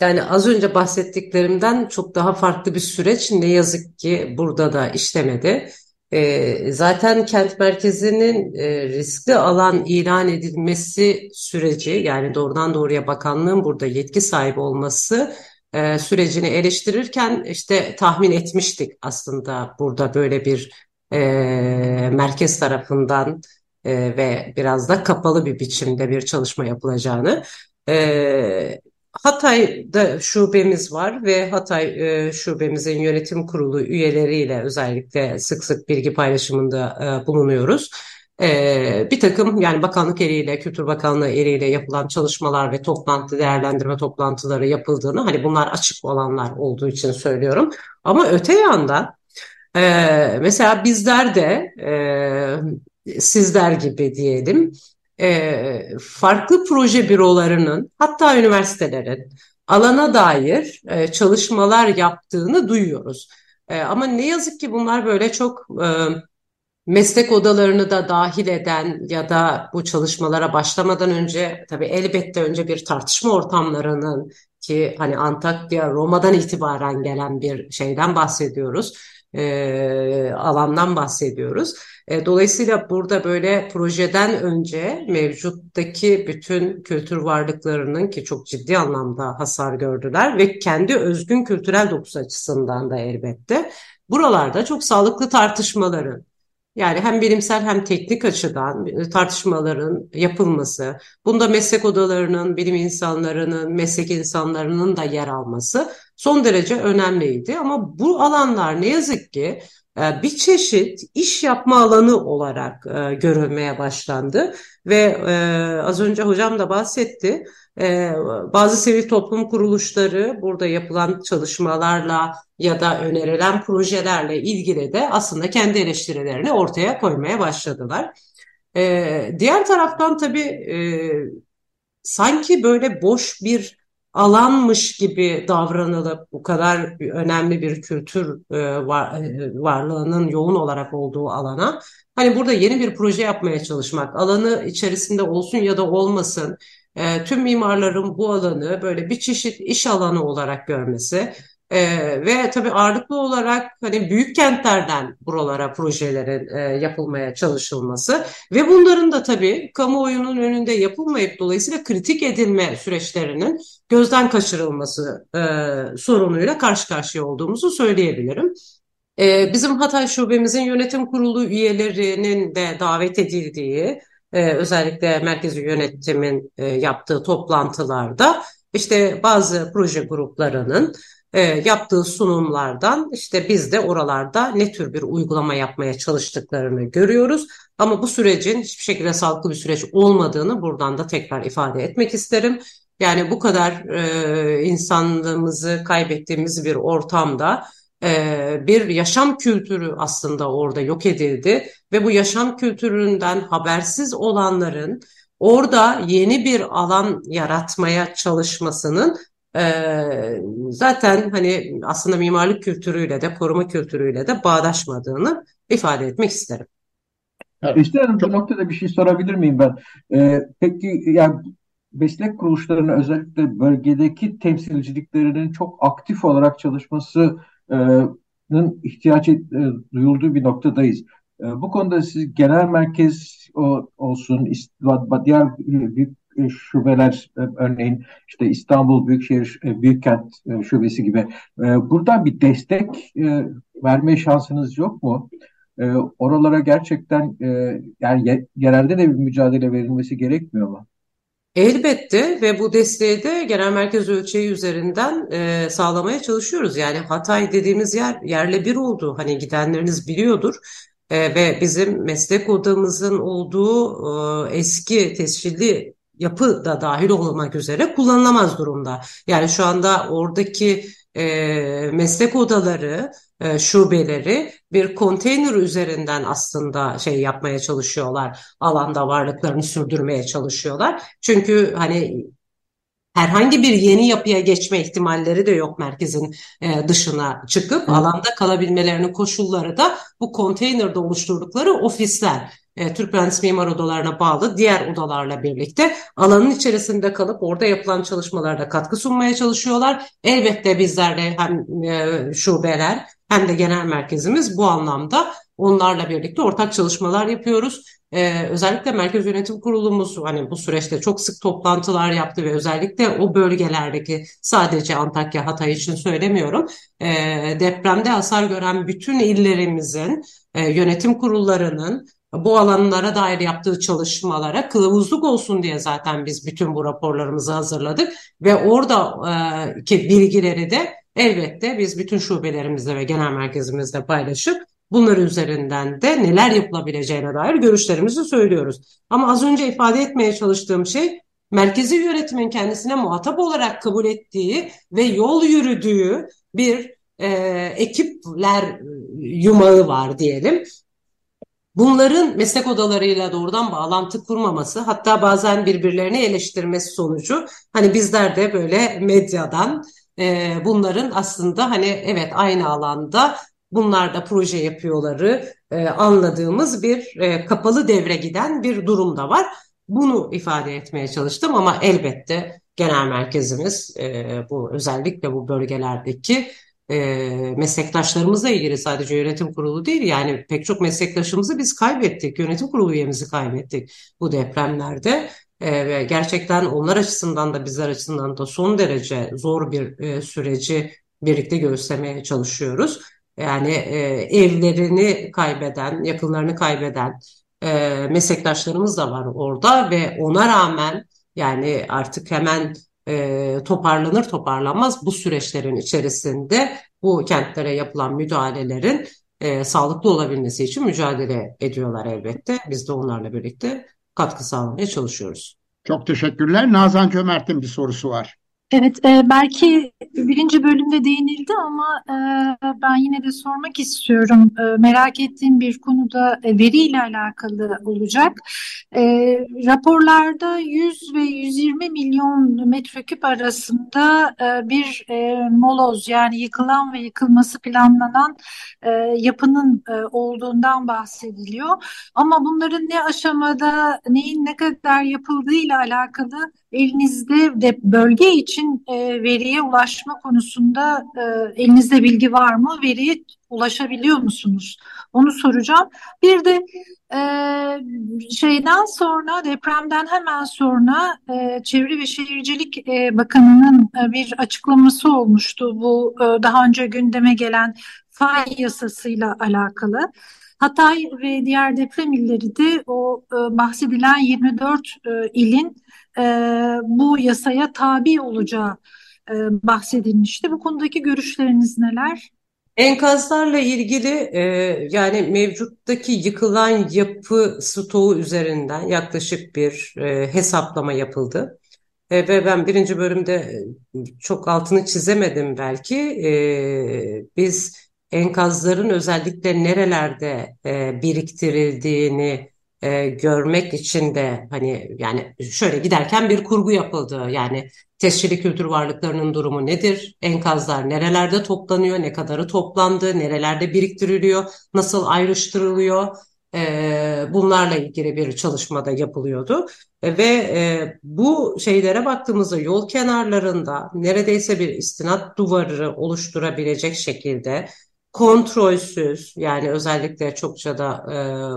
yani az önce bahsettiklerimden çok daha farklı bir süreç ne yazık ki burada da işlemedi. E, zaten kent merkezinin e, riskli alan ilan edilmesi süreci yani doğrudan doğruya bakanlığın burada yetki sahibi olması e, sürecini eleştirirken işte tahmin etmiştik aslında burada böyle bir e, merkez tarafından e, ve biraz da kapalı bir biçimde bir çalışma yapılacağını. E, Hatay'da şubemiz var ve Hatay e, şubemizin yönetim kurulu üyeleriyle özellikle sık sık bilgi paylaşımında e, bulunuyoruz. E, bir takım yani bakanlık eliyle, Kültür Bakanlığı eliyle yapılan çalışmalar ve toplantı değerlendirme toplantıları yapıldığını hani bunlar açık olanlar olduğu için söylüyorum. Ama öte yandan e, mesela bizler de e, sizler gibi diyelim e, farklı proje bürolarının hatta üniversitelerin alana dair e, çalışmalar yaptığını duyuyoruz. E, ama ne yazık ki bunlar böyle çok e, meslek odalarını da dahil eden ya da bu çalışmalara başlamadan önce tabii elbette önce bir tartışma ortamlarının ki hani Antakya Roma'dan itibaren gelen bir şeyden bahsediyoruz. E, alandan bahsediyoruz. E, dolayısıyla burada böyle projeden önce mevcuttaki bütün kültür varlıklarının ki çok ciddi anlamda hasar gördüler ve kendi özgün kültürel dokusu açısından da elbette buralarda çok sağlıklı tartışmaların yani hem bilimsel hem teknik açıdan tartışmaların yapılması, bunda meslek odalarının, bilim insanlarının, meslek insanlarının da yer alması son derece önemliydi. Ama bu alanlar ne yazık ki e, bir çeşit iş yapma alanı olarak e, görülmeye başlandı ve e, az önce hocam da bahsetti. Bazı sivil toplum kuruluşları burada yapılan çalışmalarla ya da önerilen projelerle ilgili de aslında kendi eleştirilerini ortaya koymaya başladılar. diğer taraftan tabii sanki böyle boş bir alanmış gibi davranılıp bu kadar önemli bir kültür e, var, e, varlığının yoğun olarak olduğu alana hani burada yeni bir proje yapmaya çalışmak, alanı içerisinde olsun ya da olmasın e, tüm mimarların bu alanı böyle bir çeşit iş alanı olarak görmesi ee, ve tabii ağırlıklı olarak hani büyük kentlerden buralara projelerin e, yapılmaya çalışılması ve bunların da tabii kamuoyunun önünde yapılmayıp dolayısıyla kritik edilme süreçlerinin gözden kaçırılması e, sorunuyla karşı karşıya olduğumuzu söyleyebilirim. E, bizim Hatay Şubemizin yönetim kurulu üyelerinin de davet edildiği e, özellikle merkezi yönetimin e, yaptığı toplantılarda işte bazı proje gruplarının e, yaptığı sunumlardan işte biz de oralarda ne tür bir uygulama yapmaya çalıştıklarını görüyoruz. Ama bu sürecin hiçbir şekilde sağlıklı bir süreç olmadığını buradan da tekrar ifade etmek isterim. Yani bu kadar e, insanlığımızı kaybettiğimiz bir ortamda bir yaşam kültürü aslında orada yok edildi ve bu yaşam kültüründen habersiz olanların orada yeni bir alan yaratmaya çalışmasının ee, zaten hani aslında mimarlık kültürüyle de koruma kültürüyle de bağdaşmadığını ifade etmek isterim. Evet. İşte Hanım bu noktada bir şey sorabilir miyim ben? Ee, peki yani meslek kuruluşlarının özellikle bölgedeki temsilciliklerinin çok aktif olarak çalışmasının ihtiyaç e, duyulduğu bir noktadayız. E, bu konuda siz genel merkez olsun, diğer büyük e, şubeler e, örneğin işte İstanbul Büyükşehir Büyükkent Şubesi gibi buradan bir destek verme şansınız yok mu? Oralara gerçekten yani yerelde de bir mücadele verilmesi gerekmiyor mu? Elbette ve bu desteği de genel merkez ölçeği üzerinden e, sağlamaya çalışıyoruz. Yani Hatay dediğimiz yer yerle bir oldu. Hani gidenleriniz biliyordur. E, ve bizim meslek odamızın olduğu e, eski tescilli yapı da dahil olmak üzere kullanılamaz durumda. Yani şu anda oradaki e, meslek odaları, e, şubeleri bir konteyner üzerinden aslında şey yapmaya çalışıyorlar. Alanda varlıklarını sürdürmeye çalışıyorlar. Çünkü hani herhangi bir yeni yapıya geçme ihtimalleri de yok merkezin e, dışına çıkıp Hı. alanda kalabilmelerinin koşulları da bu konteynerde oluşturdukları ofisler e, Türk Mühendis Mimar Odalarına bağlı diğer odalarla birlikte alanın içerisinde kalıp orada yapılan çalışmalarda katkı sunmaya çalışıyorlar. Elbette bizler de hem e, şubeler hem de genel merkezimiz bu anlamda onlarla birlikte ortak çalışmalar yapıyoruz. Ee, özellikle Merkez Yönetim Kurulumuz hani bu süreçte çok sık toplantılar yaptı ve özellikle o bölgelerdeki sadece Antakya, Hatay için söylemiyorum. E, depremde hasar gören bütün illerimizin e, yönetim kurullarının bu alanlara dair yaptığı çalışmalara kılavuzluk olsun diye zaten biz bütün bu raporlarımızı hazırladık ve oradaki e, bilgileri de elbette biz bütün şubelerimizde ve genel merkezimizde paylaşıp bunları üzerinden de neler yapılabileceğine dair görüşlerimizi söylüyoruz. Ama az önce ifade etmeye çalıştığım şey merkezi yönetimin kendisine muhatap olarak kabul ettiği ve yol yürüdüğü bir e, ekipler yumağı var diyelim. bunların meslek odalarıyla doğrudan bağlantı kurmaması hatta bazen birbirlerini eleştirmesi sonucu hani bizler de böyle medyadan e, bunların aslında hani evet aynı alanda bunlar da proje yapıyorları e, anladığımız bir e, kapalı devre giden bir durum da var. Bunu ifade etmeye çalıştım ama elbette genel merkezimiz e, bu özellikle bu bölgelerdeki e, meslektaşlarımızla ilgili sadece yönetim kurulu değil yani pek çok meslektaşımızı biz kaybettik. Yönetim kurulu üyemizi kaybettik bu depremlerde. E, ve gerçekten onlar açısından da bizler açısından da son derece zor bir e, süreci birlikte göğüslemeye çalışıyoruz. Yani e, evlerini kaybeden, yakınlarını kaybeden e, meslektaşlarımız da var orada ve ona rağmen yani artık hemen e, toparlanır toparlanmaz bu süreçlerin içerisinde bu kentlere yapılan müdahalelerin e, sağlıklı olabilmesi için mücadele ediyorlar elbette. Biz de onlarla birlikte katkı sağlamaya çalışıyoruz. Çok teşekkürler. Nazan Cömert'in bir sorusu var. Evet, e, belki birinci bölümde değinildi ama e, ben yine de sormak istiyorum. E, merak ettiğim bir konuda e, veriyle alakalı olacak. E, raporlarda 100 ve 120 milyon metreküp arasında e, bir e, moloz yani yıkılan ve yıkılması planlanan e, yapının e, olduğundan bahsediliyor. Ama bunların ne aşamada, neyin ne kadar yapıldığıyla alakalı elinizde de bölge için e, veriye ulaşma konusunda e, elinizde bilgi var mı? Veriye ulaşabiliyor musunuz? Onu soracağım. Bir de e, şeyden sonra depremden hemen sonra e, Çevre ve Şehircilik e, Bakanı'nın e, bir açıklaması olmuştu. Bu e, daha önce gündeme gelen fay yasasıyla alakalı. Hatay ve diğer deprem illeri de o e, bahsedilen 24 e, ilin e, bu yasaya tabi olacağı e, bahsedilmişti. Bu konudaki görüşleriniz neler? Enkazlarla ilgili e, yani mevcuttaki yıkılan yapı stoğu üzerinden yaklaşık bir e, hesaplama yapıldı. E, ve ben birinci bölümde çok altını çizemedim belki. E, biz enkazların özellikle nerelerde e, biriktirildiğini e, görmek için de hani yani şöyle giderken bir kurgu yapıldı. Yani tescilli kültür varlıklarının durumu nedir? Enkazlar nerelerde toplanıyor? Ne kadarı toplandı? Nerelerde biriktiriliyor? Nasıl ayrıştırılıyor? E, bunlarla ilgili bir çalışmada yapılıyordu. E, ve e, bu şeylere baktığımızda yol kenarlarında neredeyse bir istinat duvarı oluşturabilecek şekilde kontrolsüz yani özellikle çokça da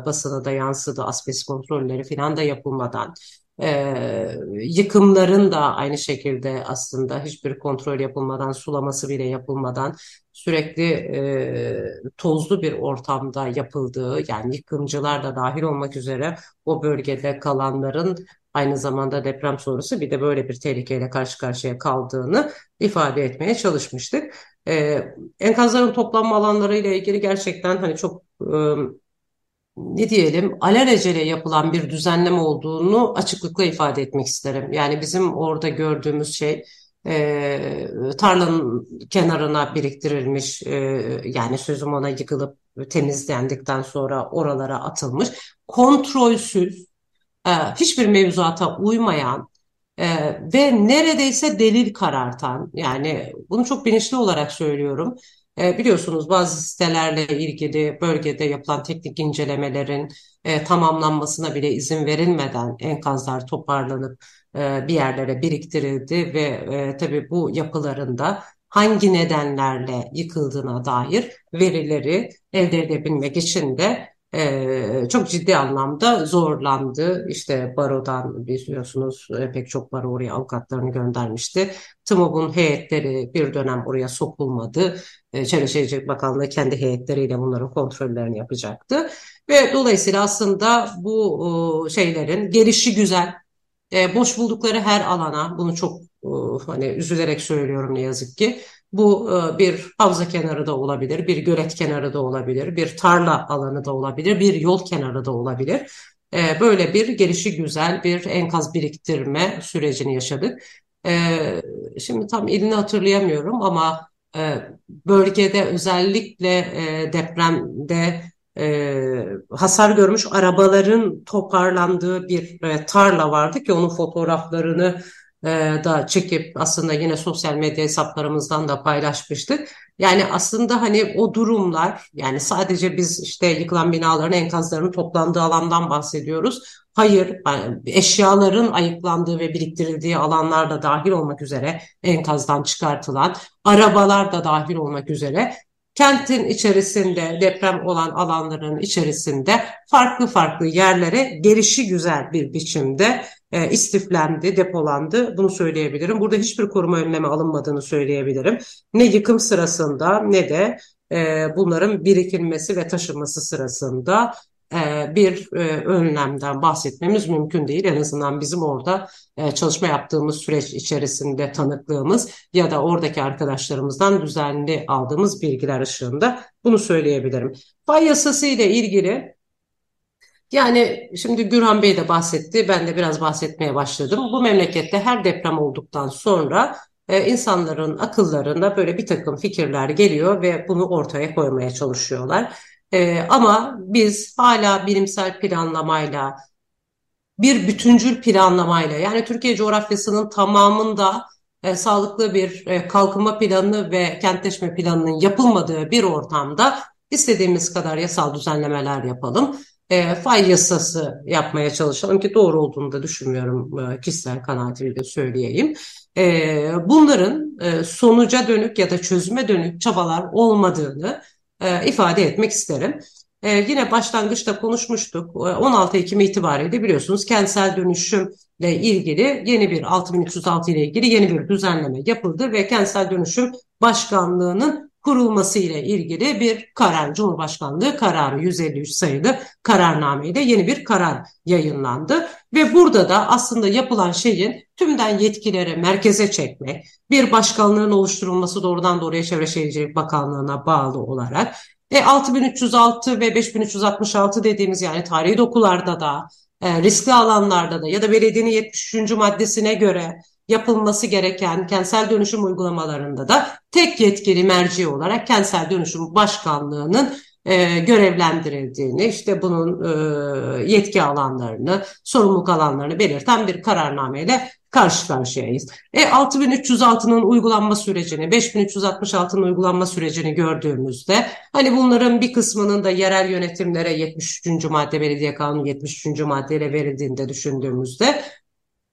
e, basına da yansıdı asbest kontrolleri falan da yapılmadan e, yıkımların da aynı şekilde aslında hiçbir kontrol yapılmadan sulaması bile yapılmadan sürekli e, tozlu bir ortamda yapıldığı yani yıkımcılar da dahil olmak üzere o bölgede kalanların aynı zamanda deprem sonrası bir de böyle bir tehlikeyle karşı karşıya kaldığını ifade etmeye çalışmıştık. Ee, enkazların toplanma alanları ile ilgili gerçekten hani çok e, ne diyelim alelacele yapılan bir düzenleme olduğunu açıklıkla ifade etmek isterim. Yani bizim orada gördüğümüz şey e, tarlanın kenarına biriktirilmiş e, yani sözüm ona yıkılıp temizlendikten sonra oralara atılmış kontrolsüz e, hiçbir mevzuata uymayan ee, ve neredeyse delil karartan yani bunu çok bilinçli olarak söylüyorum. Ee, biliyorsunuz bazı sitelerle ilgili bölgede yapılan teknik incelemelerin e, tamamlanmasına bile izin verilmeden enkazlar toparlanıp e, bir yerlere biriktirildi ve e, tabii bu yapılarında hangi nedenlerle yıkıldığına dair verileri elde edebilmek için de e, çok ciddi anlamda zorlandı. İşte barodan biliyorsunuz e, pek çok baro oraya avukatlarını göndermişti. TMOB'un heyetleri bir dönem oraya sokulmadı. E, Çevre Bakanlığı kendi heyetleriyle bunların kontrollerini yapacaktı. Ve dolayısıyla aslında bu şeylerin gelişi güzel, e, boş buldukları her alana, bunu çok hani üzülerek söylüyorum ne yazık ki, bu e, bir havza kenarı da olabilir, bir gölet kenarı da olabilir, bir tarla alanı da olabilir, bir yol kenarı da olabilir. E, böyle bir gelişi güzel bir enkaz biriktirme sürecini yaşadık. E, şimdi tam ilini hatırlayamıyorum ama bölgede özellikle depremde hasar görmüş arabaların toparlandığı bir tarla vardı ki onun fotoğraflarını da çekip aslında yine sosyal medya hesaplarımızdan da paylaşmıştık. Yani aslında hani o durumlar yani sadece biz işte yıkılan binaların enkazlarının toplandığı alandan bahsediyoruz. Hayır, yani eşyaların ayıklandığı ve biriktirildiği alanlar da dahil olmak üzere enkazdan çıkartılan, arabalar da dahil olmak üzere kentin içerisinde deprem olan alanların içerisinde farklı farklı yerlere gelişi güzel bir biçimde e, istiflendi, depolandı. Bunu söyleyebilirim. Burada hiçbir koruma önlemi alınmadığını söyleyebilirim. Ne yıkım sırasında ne de e, bunların birikilmesi ve taşınması sırasında e, bir e, önlemden bahsetmemiz mümkün değil. En azından bizim orada e, çalışma yaptığımız süreç içerisinde tanıklığımız ya da oradaki arkadaşlarımızdan düzenli aldığımız bilgiler ışığında bunu söyleyebilirim. Fay yasası ile ilgili yani şimdi Gürhan Bey de bahsetti, ben de biraz bahsetmeye başladım. Bu memlekette her deprem olduktan sonra e, insanların akıllarında böyle bir takım fikirler geliyor ve bunu ortaya koymaya çalışıyorlar. E, ama biz hala bilimsel planlamayla, bir bütüncül planlamayla yani Türkiye coğrafyasının tamamında e, sağlıklı bir kalkınma planı ve kentleşme planının yapılmadığı bir ortamda istediğimiz kadar yasal düzenlemeler yapalım. E, fay yasası yapmaya çalışalım ki doğru olduğunu da düşünmüyorum e, kişisel kanaatimi söyleyeyim. E, bunların e, sonuca dönük ya da çözüme dönük çabalar olmadığını e, ifade etmek isterim. E, yine başlangıçta konuşmuştuk. 16 e, Ekim itibariyle biliyorsunuz kentsel dönüşümle ilgili yeni bir 6306 ile ilgili yeni bir düzenleme yapıldı ve kentsel dönüşüm başkanlığının kurulması ile ilgili bir karar, Cumhurbaşkanlığı kararı 153 sayılı kararnameyle yeni bir karar yayınlandı. Ve burada da aslında yapılan şeyin tümden yetkileri merkeze çekmek, bir başkanlığın oluşturulması doğrudan doğruya Çevre Şehircilik Bakanlığı'na bağlı olarak e, 6306 ve 5366 dediğimiz yani tarihi dokularda da e, riskli alanlarda da ya da belediyenin 73. maddesine göre yapılması gereken kentsel dönüşüm uygulamalarında da tek yetkili merci olarak kentsel dönüşüm başkanlığının e, görevlendirildiğini, işte bunun e, yetki alanlarını, sorumluluk alanlarını belirten bir kararnameyle karşı karşıyayız. E 6306'nın uygulanma sürecini, 5366'nın uygulanma sürecini gördüğümüzde hani bunların bir kısmının da yerel yönetimlere 73. madde belediye kanunu 73. maddeyle verildiğinde düşündüğümüzde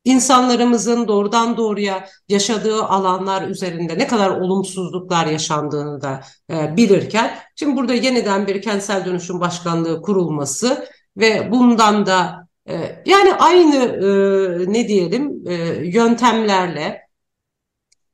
insanlarımızın doğrudan doğruya yaşadığı alanlar üzerinde ne kadar olumsuzluklar yaşandığını da e, bilirken şimdi burada yeniden bir kentsel dönüşüm başkanlığı kurulması ve bundan da e, yani aynı e, ne diyelim e, yöntemlerle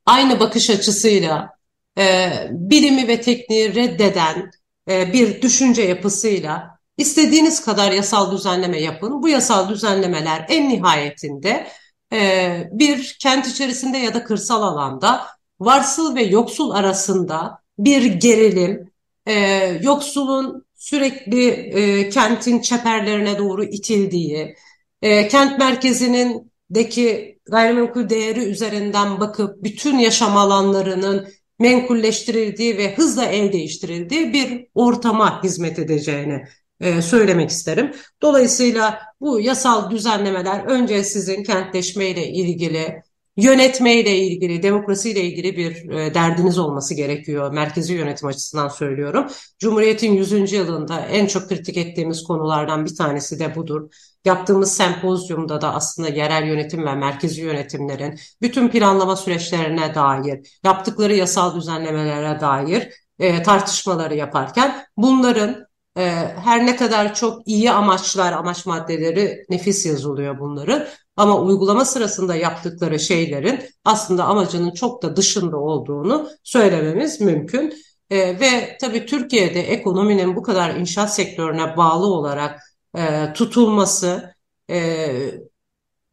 aynı bakış açısıyla e, bilimi ve tekniği reddeden e, bir düşünce yapısıyla istediğiniz kadar yasal düzenleme yapın. Bu yasal düzenlemeler en nihayetinde e, bir kent içerisinde ya da kırsal alanda varsıl ve yoksul arasında bir gerilim, e, yoksulun sürekli e, kentin çeperlerine doğru itildiği, e, kent merkezinin deki gayrimenkul değeri üzerinden bakıp bütün yaşam alanlarının menkulleştirildiği ve hızla el değiştirildiği bir ortama hizmet edeceğini e, söylemek isterim. Dolayısıyla bu yasal düzenlemeler önce sizin kentleşmeyle ilgili, yönetmeyle ilgili, demokrasiyle ilgili bir e, derdiniz olması gerekiyor. Merkezi yönetim açısından söylüyorum. Cumhuriyet'in 100. yılında en çok kritik ettiğimiz konulardan bir tanesi de budur. Yaptığımız sempozyumda da aslında yerel yönetim ve merkezi yönetimlerin bütün planlama süreçlerine dair, yaptıkları yasal düzenlemelere dair e, tartışmaları yaparken bunların e, her ne kadar çok iyi amaçlar, amaç maddeleri nefis yazılıyor bunların. Ama uygulama sırasında yaptıkları şeylerin aslında amacının çok da dışında olduğunu söylememiz mümkün. E, ve tabii Türkiye'de ekonominin bu kadar inşaat sektörüne bağlı olarak e, tutulması e,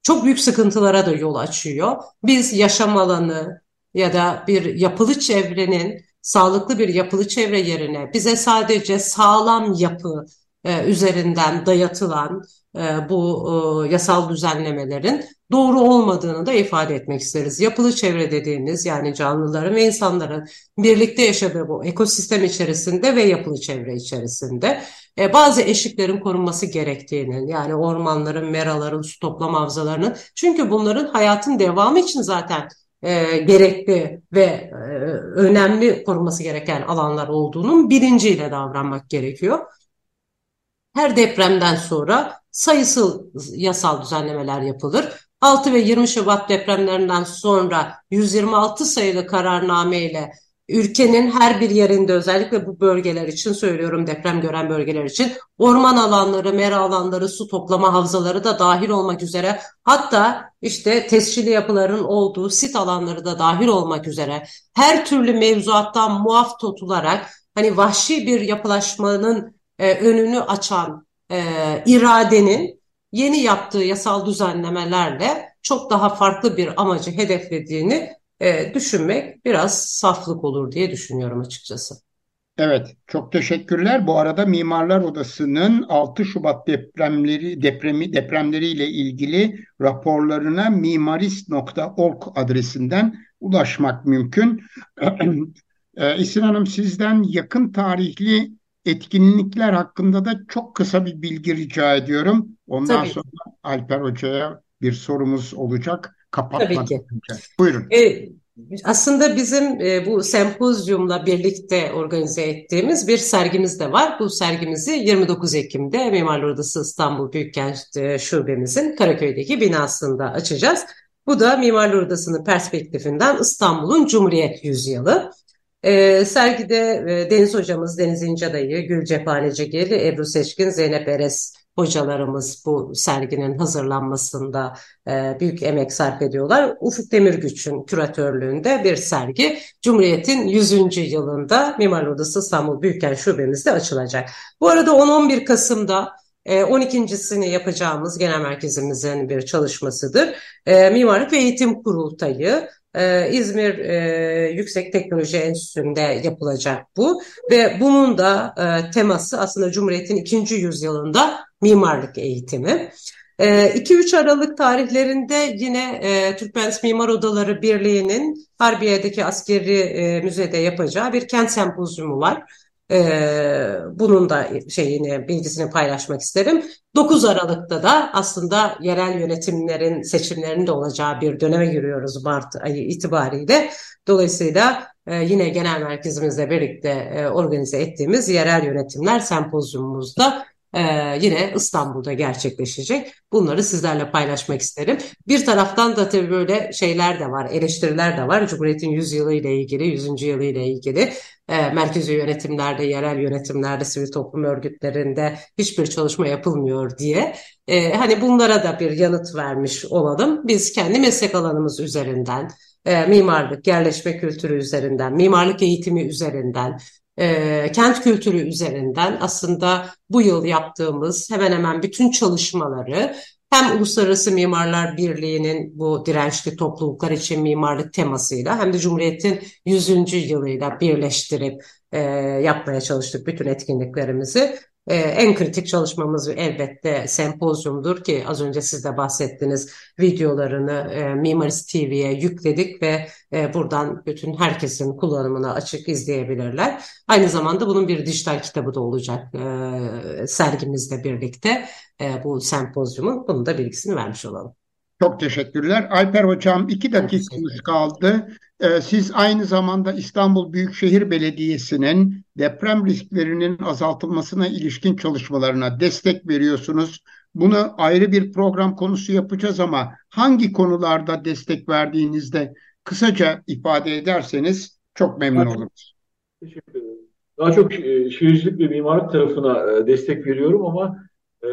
çok büyük sıkıntılara da yol açıyor. Biz yaşam alanı ya da bir yapılı çevrenin sağlıklı bir yapılı çevre yerine bize sadece sağlam yapı e, üzerinden dayatılan e, bu e, yasal düzenlemelerin doğru olmadığını da ifade etmek isteriz. Yapılı çevre dediğimiz yani canlıların ve insanların birlikte yaşadığı bu ekosistem içerisinde ve yapılı çevre içerisinde e, bazı eşiklerin korunması gerektiğinin yani ormanların, meraların, su toplama havzalarının çünkü bunların hayatın devamı için zaten e, gerekli ve e, önemli korunması gereken alanlar olduğunun bilinciyle davranmak gerekiyor. Her depremden sonra sayısal yasal düzenlemeler yapılır. 6 ve 20 Şubat depremlerinden sonra 126 sayılı kararname ile ülkenin her bir yerinde özellikle bu bölgeler için söylüyorum deprem gören bölgeler için orman alanları, mera alanları, su toplama havzaları da dahil olmak üzere hatta işte tescilli yapıların olduğu sit alanları da dahil olmak üzere her türlü mevzuattan muaf tutularak hani vahşi bir yapılaşmanın e, önünü açan e, iradenin yeni yaptığı yasal düzenlemelerle çok daha farklı bir amacı hedeflediğini e, düşünmek biraz saflık olur diye düşünüyorum açıkçası. Evet, çok teşekkürler. Bu arada Mimarlar Odası'nın 6 Şubat depremleri depremi depremleriyle ilgili raporlarına mimarist.org adresinden ulaşmak mümkün. Ee, İsin Hanım sizden yakın tarihli etkinlikler hakkında da çok kısa bir bilgi rica ediyorum. Ondan Tabii. sonra Alper Hoca'ya bir sorumuz olacak kapatmadan önce. Buyurun. E, aslında bizim e, bu sempozyumla birlikte organize ettiğimiz bir sergimiz de var. Bu sergimizi 29 Ekim'de Mimarlar Odası İstanbul Büyükkent e, Şubemizin Karaköy'deki binasında açacağız. Bu da Mimarlar Odası'nın perspektifinden İstanbul'un Cumhuriyet Yüzyılı. E, sergide e, Deniz hocamız Deniz İncadayı, Gül Cephanecigil, Ebru Seçkin, Zeynep Eres hocalarımız bu serginin hazırlanmasında e, büyük emek sarf ediyorlar. Ufuk Demirgüç'ün küratörlüğünde bir sergi Cumhuriyet'in 100. yılında Mimar Odası İstanbul Büyükkent Şubemizde açılacak. Bu arada 10-11 Kasım'da 12.sini e, yapacağımız genel merkezimizin bir çalışmasıdır. E, Mimarlık ve Eğitim Kurultayı ee, İzmir e, Yüksek Teknoloji Enstitüsü'nde yapılacak bu ve bunun da e, teması aslında Cumhuriyet'in ikinci yüzyılında mimarlık eğitimi. 2-3 e, Aralık tarihlerinde yine e, Türk Mühendis Mimar Odaları Birliği'nin Harbiye'deki askeri e, müzede yapacağı bir kent sempozyumu var. Ee, bunun da şeyini bilgisini paylaşmak isterim. 9 Aralık'ta da aslında yerel yönetimlerin seçimlerinin de olacağı bir döneme giriyoruz Mart ayı itibariyle. Dolayısıyla e, yine genel merkezimizle birlikte organize ettiğimiz yerel yönetimler sempozyumumuzda ee, yine İstanbul'da gerçekleşecek. Bunları sizlerle paylaşmak isterim. Bir taraftan da tabii böyle şeyler de var, eleştiriler de var. Cumhuriyet'in 100 yılı ile ilgili, 100. yılı ile ilgili merkezi yönetimlerde, yerel yönetimlerde, sivil toplum örgütlerinde hiçbir çalışma yapılmıyor diye. E, hani bunlara da bir yanıt vermiş olalım. Biz kendi meslek alanımız üzerinden, e, mimarlık, yerleşme kültürü üzerinden, mimarlık eğitimi üzerinden, e, kent kültürü üzerinden aslında bu yıl yaptığımız hemen hemen bütün çalışmaları hem Uluslararası Mimarlar Birliği'nin bu dirençli topluluklar için mimarlık temasıyla hem de Cumhuriyet'in 100. yılıyla birleştirip e, yapmaya çalıştık bütün etkinliklerimizi. Ee, en kritik çalışmamız elbette sempozyumdur ki az önce siz de bahsettiniz videolarını e, Mimarist TV'ye yükledik ve e, buradan bütün herkesin kullanımına açık izleyebilirler. Aynı zamanda bunun bir dijital kitabı da olacak e, sergimizle birlikte e, bu sempozyumun. Bunun da bilgisini vermiş olalım. Çok teşekkürler. Alper Hocam iki dakikamız kaldı. Ee, siz aynı zamanda İstanbul Büyükşehir Belediyesi'nin deprem risklerinin azaltılmasına ilişkin çalışmalarına destek veriyorsunuz. Bunu ayrı bir program konusu yapacağız ama hangi konularda destek verdiğinizde kısaca ifade ederseniz çok memnun oluruz. Teşekkür ederim. Daha çok e, şehircilik ve mimarlık tarafına e, destek veriyorum ama e,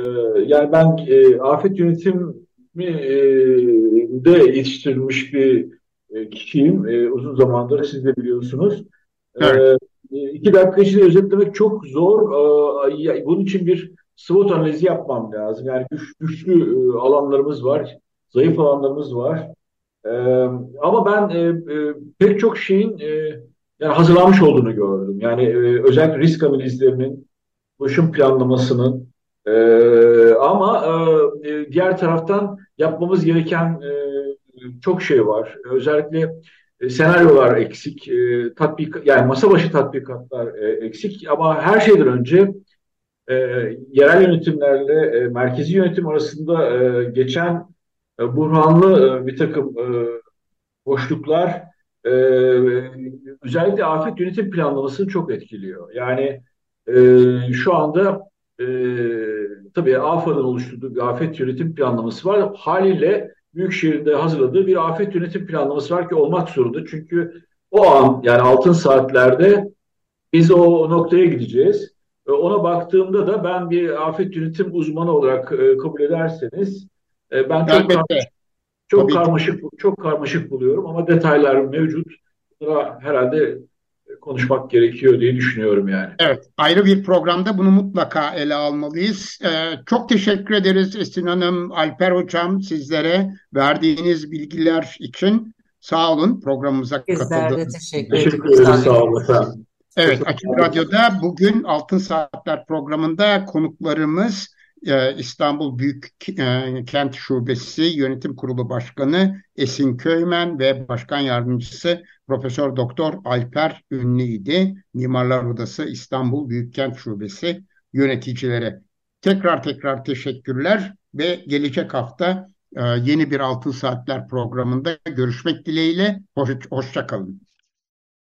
yani ben afet yönetim de yetiştirilmiş bir kişiyim. E, uzun zamandır siz de biliyorsunuz. E, evet. E, iki dakika içinde özetlemek çok zor. E, bunun için bir SWOT analizi yapmam lazım. Yani güç, güçlü e, alanlarımız var, zayıf alanlarımız var. E, ama ben e, e, pek çok şeyin e, yani hazırlanmış olduğunu gördüm. Yani e, özellikle risk analizlerinin ulaşım planlamasının e, ama e, diğer taraftan yapmamız gereken e, çok şey var. Özellikle e, senaryolar eksik, e, tatbik yani masa başı tatbikatlar e, eksik ama her şeyden önce yerel yönetimlerle merkezi yönetim arasında geçen buhranlı e, bir takım boşluklar özellikle afet yönetim planlamasını çok etkiliyor. Yani şu anda e, tabii AFAD'ın oluşturduğu bir afet yönetim planlaması var. Haliyle Büyükşehir'de hazırladığı bir afet yönetim planlaması var ki olmak zorunda. Çünkü o an yani altın saatlerde biz o noktaya gideceğiz. Ona baktığımda da ben bir afet yönetim uzmanı olarak e, kabul ederseniz e, ben çok karmaşık, çok karmaşık çok karmaşık buluyorum ama detaylar mevcut. Bunlara herhalde konuşmak gerekiyor diye düşünüyorum yani. Evet, ayrı bir programda bunu mutlaka ele almalıyız. Ee, çok teşekkür ederiz Esin Hanım, Alper Hocam sizlere verdiğiniz bilgiler için. Sağ olun programımıza Bizler de teşekkür, teşekkür ederiz. Sağ olun. Evet, Açık Radyo'da bugün Altın Saatler programında konuklarımız e, İstanbul Büyük e, Kent Şubesi Yönetim Kurulu Başkanı Esin Köymen ve Başkan Yardımcısı Profesör Doktor Alper Ünlü'ydi. Mimarlar Odası İstanbul Büyükkent Şubesi yöneticilere. Tekrar tekrar teşekkürler ve gelecek hafta e, yeni bir Altın Saatler programında görüşmek dileğiyle. Hoş, hoşça kalın.